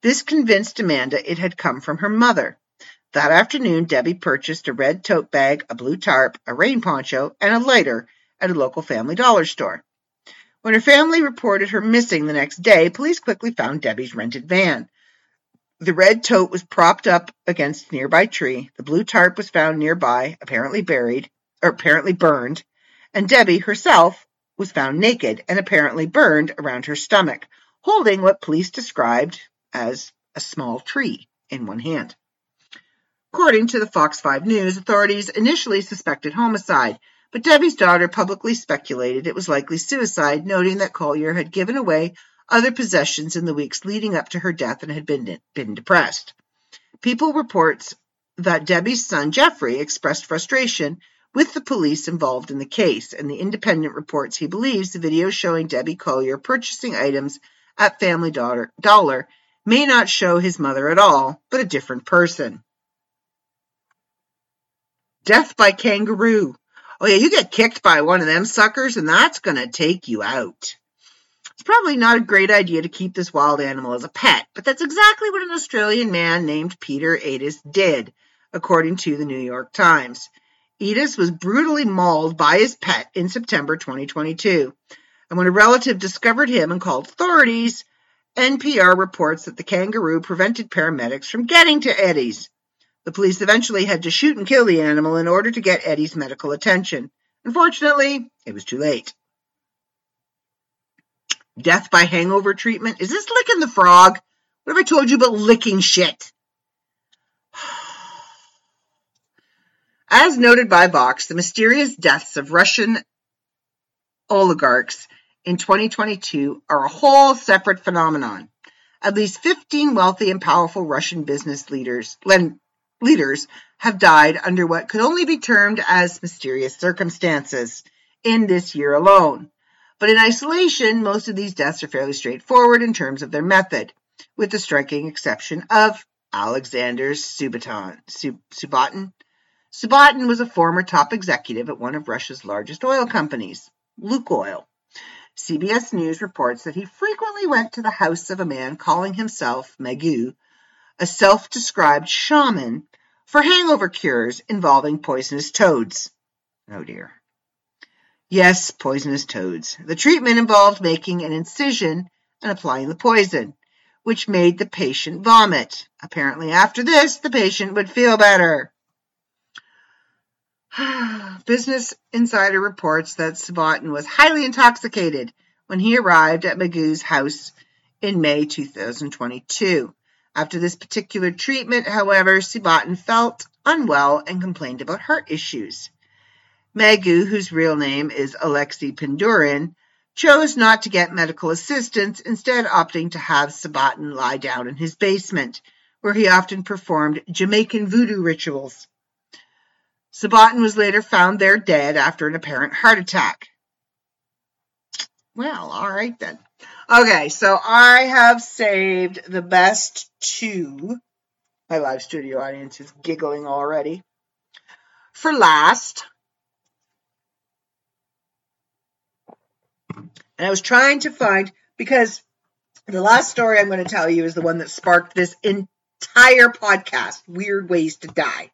This convinced Amanda it had come from her mother. That afternoon, Debbie purchased a red tote bag, a blue tarp, a rain poncho, and a lighter at a local family dollar store. When her family reported her missing the next day, police quickly found Debbie's rented van. The red tote was propped up against a nearby tree. The blue tarp was found nearby, apparently buried, or apparently burned, and Debbie herself was found naked and apparently burned around her stomach, holding what police described as a small tree in one hand. According to the Fox 5 News, authorities initially suspected homicide, but Debbie's daughter publicly speculated it was likely suicide, noting that Collier had given away other possessions in the weeks leading up to her death and had been, been depressed. People reports that Debbie's son Jeffrey expressed frustration with the police involved in the case, and the Independent reports he believes the video showing Debbie Collier purchasing items at Family Dollar may not show his mother at all, but a different person. Death by kangaroo. Oh yeah, you get kicked by one of them suckers and that's gonna take you out. It's probably not a great idea to keep this wild animal as a pet, but that's exactly what an Australian man named Peter Eades did, according to the New York Times. Eades was brutally mauled by his pet in September 2022. And when a relative discovered him and called authorities, NPR reports that the kangaroo prevented paramedics from getting to Eades. The police eventually had to shoot and kill the animal in order to get Eades medical attention. Unfortunately, it was too late. Death by hangover treatment? Is this licking the frog? What have I told you about licking shit? As noted by Vox, the mysterious deaths of Russian oligarchs in 2022 are a whole separate phenomenon. At least 15 wealthy and powerful Russian business leaders, leaders have died under what could only be termed as mysterious circumstances in this year alone. But in isolation, most of these deaths are fairly straightforward in terms of their method, with the striking exception of Alexander Subotin, Subotin Subotin was a former top executive at one of Russia's largest oil companies, Lukoil. CBS News reports that he frequently went to the house of a man calling himself Megu, a self described shaman, for hangover cures involving poisonous toads. Oh dear. Yes, poisonous toads. The treatment involved making an incision and applying the poison, which made the patient vomit. Apparently, after this, the patient would feel better. Business Insider reports that Subotin was highly intoxicated when he arrived at Megu's house in May 2022. After this particular treatment, however, Subotin felt unwell and complained about heart issues. Megu, whose real name is Alexei Pendurin, chose not to get medical assistance, instead opting to have Subotin lie down in his basement, where he often performed Jamaican voodoo rituals. Subotin was later found there dead after an apparent heart attack. Well, all right then. Okay, so I have saved the best two. My live studio audience is giggling already. For last. And I was trying to find, because The last story I'm going to tell you is the one that sparked this entire podcast Weird Ways to Die.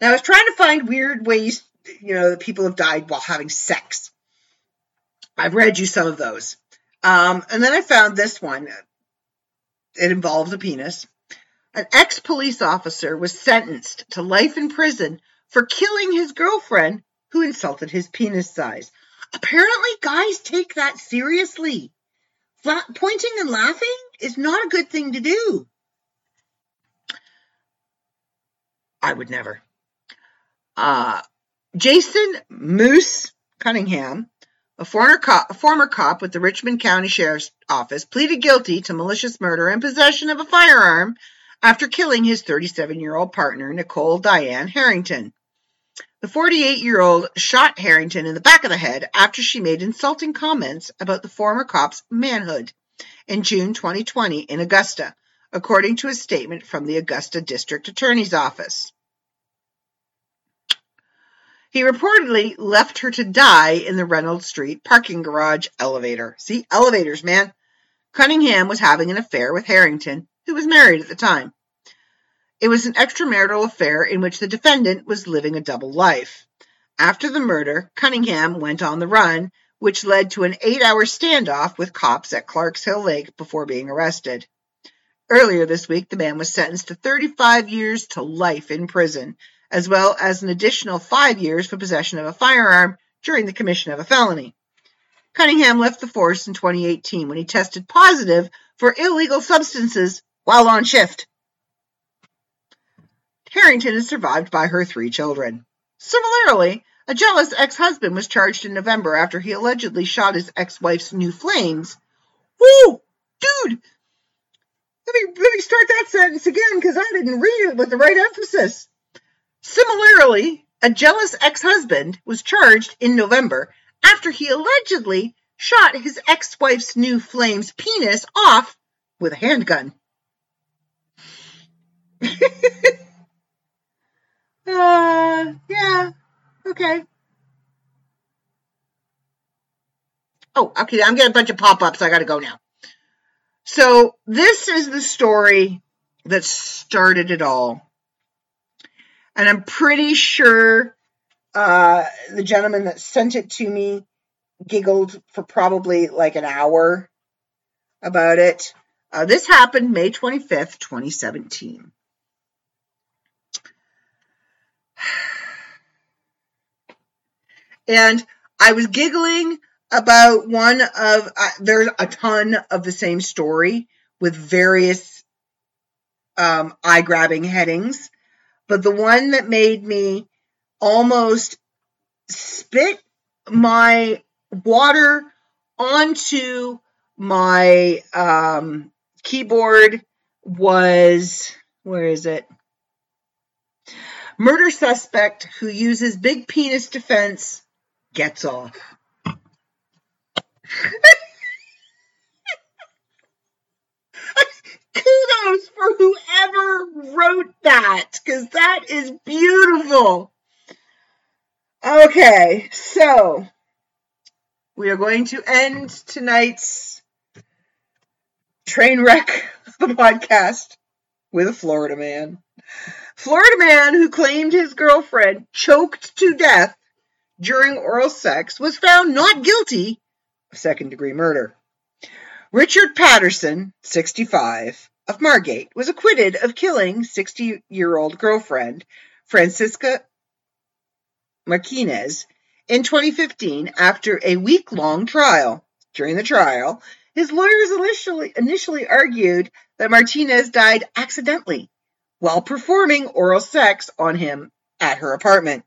Now, I was trying to find weird ways, you know, that people have died while having sex. I've read you some of those. Um, and then I found this one. It involves a penis. An ex police officer was sentenced to life in prison for killing his girlfriend who insulted his penis size. Apparently, guys take that seriously. Pointing and laughing is not a good thing to do. I would never. Uh, Jason Moose Cunningham, a former cop, a former cop with the Richmond County Sheriff's Office, pleaded guilty to malicious murder and possession of a firearm after killing his 37 year old partner, Nicole Diane Harrington. The 48 year old shot Harrington in the back of the head after she made insulting comments about the former cop's manhood in June 2020 in Augusta, according to a statement from the Augusta District Attorney's Office. He reportedly left her to die in the Reynolds Street parking garage elevator. See, elevators, man. Cunningham was having an affair with Harrington, who was married at the time. It was an extramarital affair in which the defendant was living a double life. After the murder, Cunningham went on the run, which led to an eight hour standoff with cops at Clarks Hill Lake before being arrested. Earlier this week, the man was sentenced to 35 years to life in prison, as well as an additional five years for possession of a firearm during the commission of a felony. Cunningham left the force in 2018 when he tested positive for illegal substances while on shift. Harrington is survived by her three children. Similarly, a jealous ex-husband was charged in November after he allegedly shot his ex-wife's new flames. Woo! Dude! Let me, let me start that sentence again because I didn't read it with the right emphasis. Similarly, a jealous ex-husband was charged in November after he allegedly shot his ex-wife's new flame's penis off with a handgun. Uh, yeah. Okay. Oh, okay. I'm getting a bunch of pop-ups. I got to go now. So this is the story that started it all. And I'm pretty sure uh, the gentleman that sent it to me giggled for probably like an hour about it. Uh, this happened May 25th, 2017. And I was giggling about one of, uh, there's a ton of the same story with various um, eye grabbing headings. But the one that made me almost spit my water onto my um, keyboard was, where is it? Murder suspect who uses big penis defense gets off. Kudos for whoever wrote that, because that is beautiful. Okay, so we are going to end tonight's train wreck of the podcast with a Florida man. Florida man who claimed his girlfriend choked to death during oral sex was found not guilty of second degree murder. Richard Patterson, 65, of Margate, was acquitted of killing 60 year old girlfriend Francisca Marquinez in 2015 after a week long trial. During the trial, his lawyers initially, initially argued that Marquinez died accidentally while performing oral sex on him at her apartment.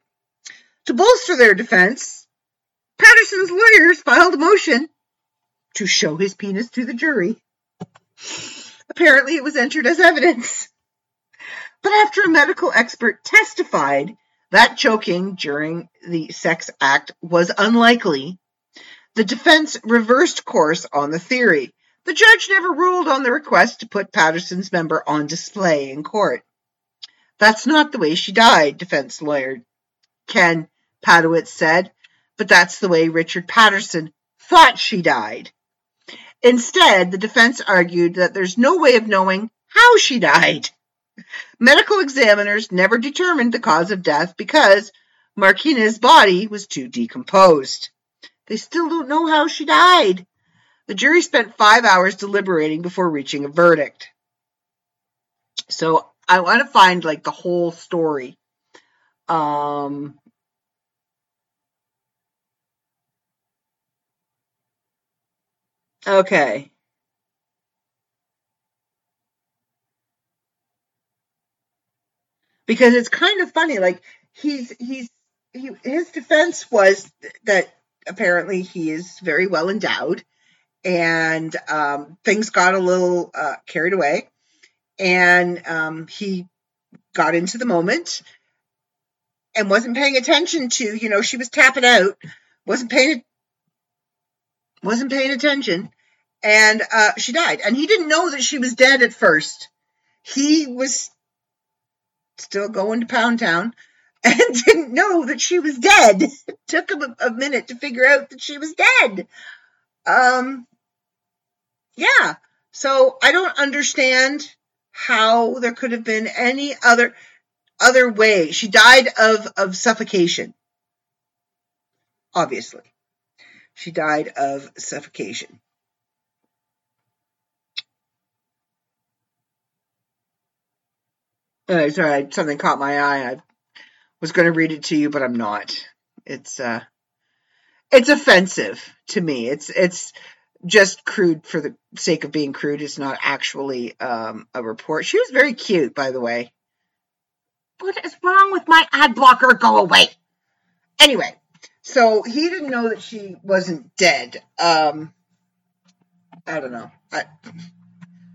To bolster their defense, Patterson's lawyers filed a motion to show his penis to the jury. Apparently, it was entered as evidence. But after a medical expert testified that choking during the sex act was unlikely, the defense reversed course on the theory. The judge never ruled on the request to put Patterson's member on display in court. That's not the way she died, defense lawyer Ken Padowitz said, but that's the way Richard Patterson thought she died. Instead, the defense argued that there's no way of knowing how she died. Medical examiners never determined the cause of death because Marquinez body was too decomposed. They still don't know how she died. The jury spent five hours deliberating before reaching a verdict. So I want to find like the whole story. Um, okay. Because it's kind of funny, like he's he's he, his defense was that apparently he is very well endowed, and um, things got a little uh, carried away, and um, he got into the moment and wasn't paying attention to, you know, she was tapping out, wasn't paying wasn't paying attention, and uh, she died. And he didn't know that she was dead at first. He was still going to Pound Town and didn't know that she was dead. It took him a, a minute to figure out that she was dead. Um, yeah. So I don't understand how there could have been any other other way. She died of of suffocation. Obviously. She died of suffocation. Uh, sorry, something caught my eye. I was going to read it to you, but I'm not. It's uh, it's offensive to me. It's it's just crude for the sake of being crude. It's not actually um, a report. She was very cute, by the way. What is wrong with my ad blocker? Go away. Anyway, so he didn't know that she wasn't dead. Um, I don't know. I,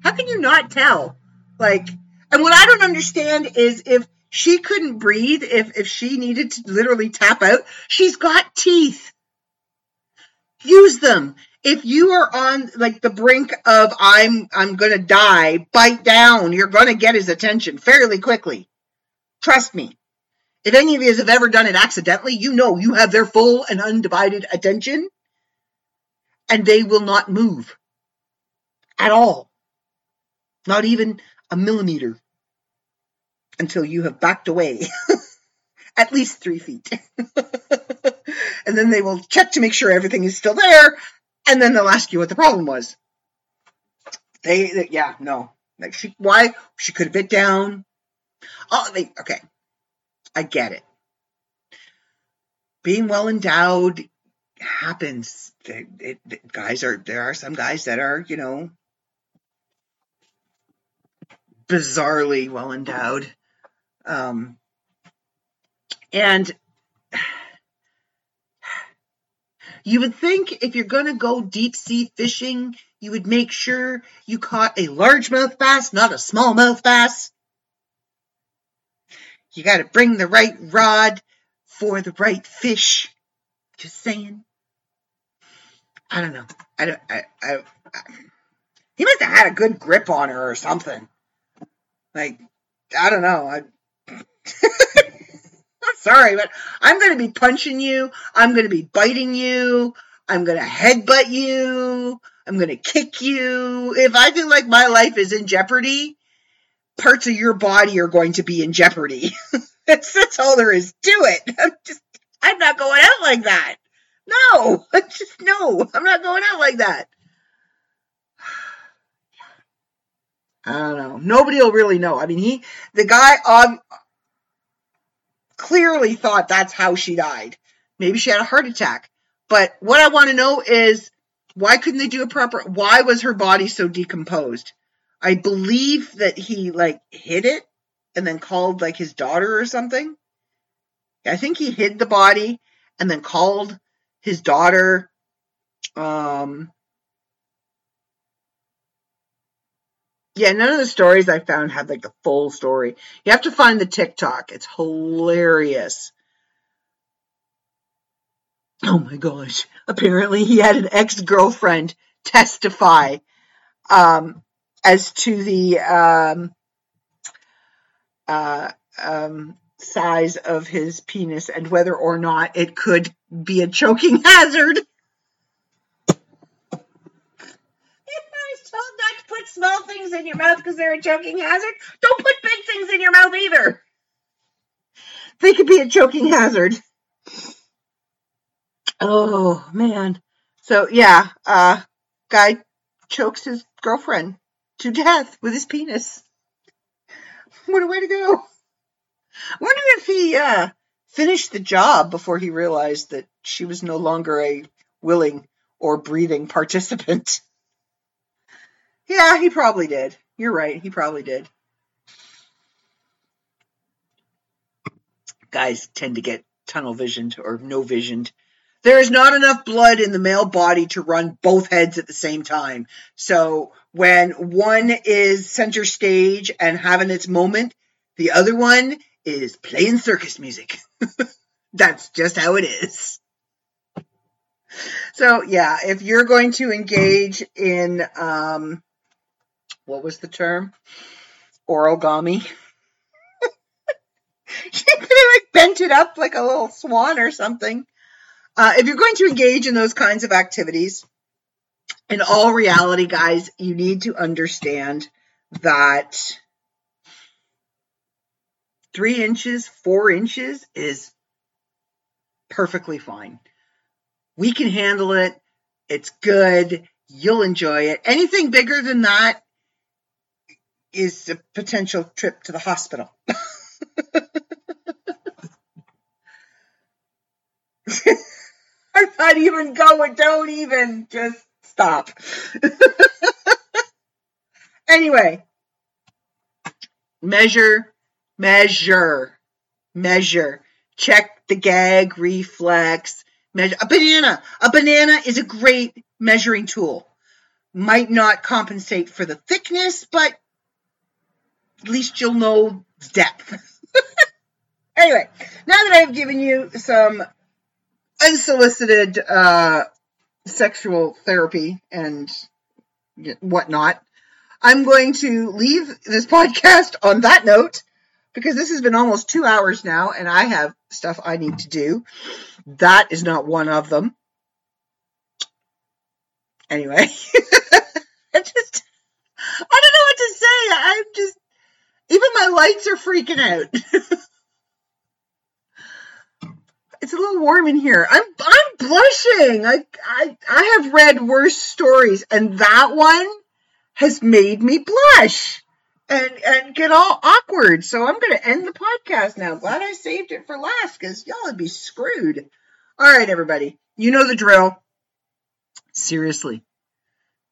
how can you not tell? Like, and what I don't understand is if she couldn't breathe, if if she needed to literally tap out, she's got teeth. Use them. If you are on like the brink of I'm I'm gonna die, bite down. You're gonna get his attention fairly quickly. Trust me. If any of you have ever done it accidentally, you know you have their full and undivided attention, and they will not move at all. Not even a millimeter until you have backed away at least three feet. and then they will check to make sure everything is still there, and then they'll ask you what the problem was. They, they yeah, no. Like she, why she could have bit down. Oh, they, okay. I get it. Being well endowed happens. It, it, it, guys are there are some guys that are you know bizarrely well endowed, um, and you would think if you're going to go deep sea fishing, you would make sure you caught a largemouth bass, not a smallmouth bass. You got to bring the right rod for the right fish. Just saying. I don't know. I don't. I, I, I, he must have had a good grip on her or something. Like I don't know. I. I'm sorry, but I'm going to be punching you. I'm going to be biting you. I'm going to headbutt you. I'm going to kick you. If I feel like my life is in jeopardy, parts of your body are going to be in jeopardy. that's, that's all there is to it. I'm just, I'm not going out like that. No, just no, I'm not going out like that. I don't know. Nobody will really know. I mean, he, the guy, um, clearly thought that's how she died. Maybe she had a heart attack. But what I want to know is why couldn't they do a proper? Why was her body so decomposed? I believe that he like hid it and then called like his daughter or something. I think he hid the body and then called his daughter. Um, yeah, none of the stories I found had like the full story. You have to find the TikTok. It's hilarious. Oh my gosh. Apparently he had an ex-girlfriend testify um, as to the um, uh, um, size of his penis and whether or not it could be a choking hazard. told not to put small things in your mouth because they're a choking hazard. Don't put big things in your mouth either. They could be a choking hazard. Oh man. So yeah, uh guy chokes his girlfriend to death with his penis. What a way to go. I wonder if he uh finished the job before he realized that she was no longer a willing or breathing participant. Yeah, he probably did. You're right, he probably did. Guys tend to get tunnel visioned or no visioned. There is not enough blood in the male body to run both heads at the same time. So when one is center stage and having its moment, the other one is playing circus music. That's just how it is. So yeah, if you're going to engage in um, what was the term? Origami. you could like bent it up like a little swan or something. Uh, if you're going to engage in those kinds of activities, in all reality, guys, you need to understand that three inches, four inches is perfectly fine. We can handle it. It's good. You'll enjoy it. Anything bigger than that is a potential trip to the hospital. I'm not even going. Don't even. Just stop. anyway, measure, measure, measure. Check the gag reflex. Measure a banana. A banana is a great measuring tool. Might not compensate for the thickness, but at least you'll know depth. anyway, now that I've given you some unsolicited uh, sexual therapy and whatnot, I'm going to leave this podcast on that note because this has been almost two hours now and I have stuff I need to do. That is not one of them. Anyway, I just, I don't know what to say. I'm just, even my lights are freaking out. it's a little warm in here. I'm I'm blushing. I I I have read worse stories, and that one has made me blush and and get all awkward. So I'm going to end the podcast now. Glad I saved it for last because y'all would be screwed. All right, everybody, you know the drill. Seriously,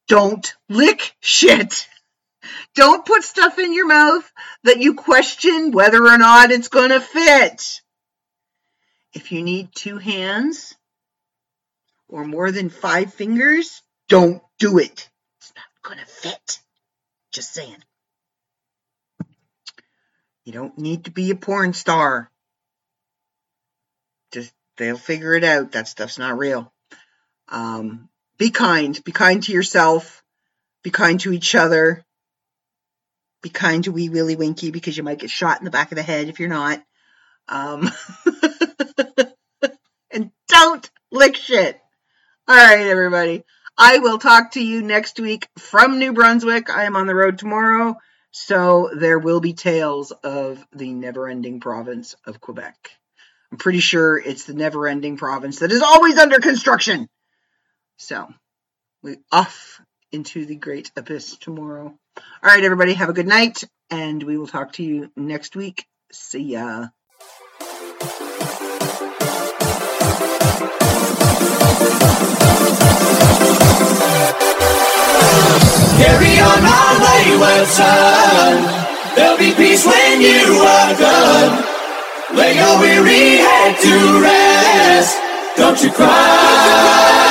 don't lick shit. Don't put stuff in your mouth that you question whether or not it's going to fit. If you need two hands or more than five fingers, don't do it. It's not going to fit. Just saying. You don't need to be a porn star. Just they'll figure it out. That stuff's not real. Um, be kind. Be kind to yourself. Be kind to each other. Be kind to wee Willie Winky because you might get shot in the back of the head if you're not. Um, and don't lick shit. All right, everybody. I will talk to you next week from New Brunswick. I am on the road tomorrow, so there will be tales of the never ending province of Quebec. I'm pretty sure it's the never ending province that is always under construction. So, we off into the great abyss tomorrow. All right, everybody, have a good night, and we will talk to you next week. See ya. Carry on my wayward son. There'll be peace when you are gone. Lay your weary head to rest. Don't you cry.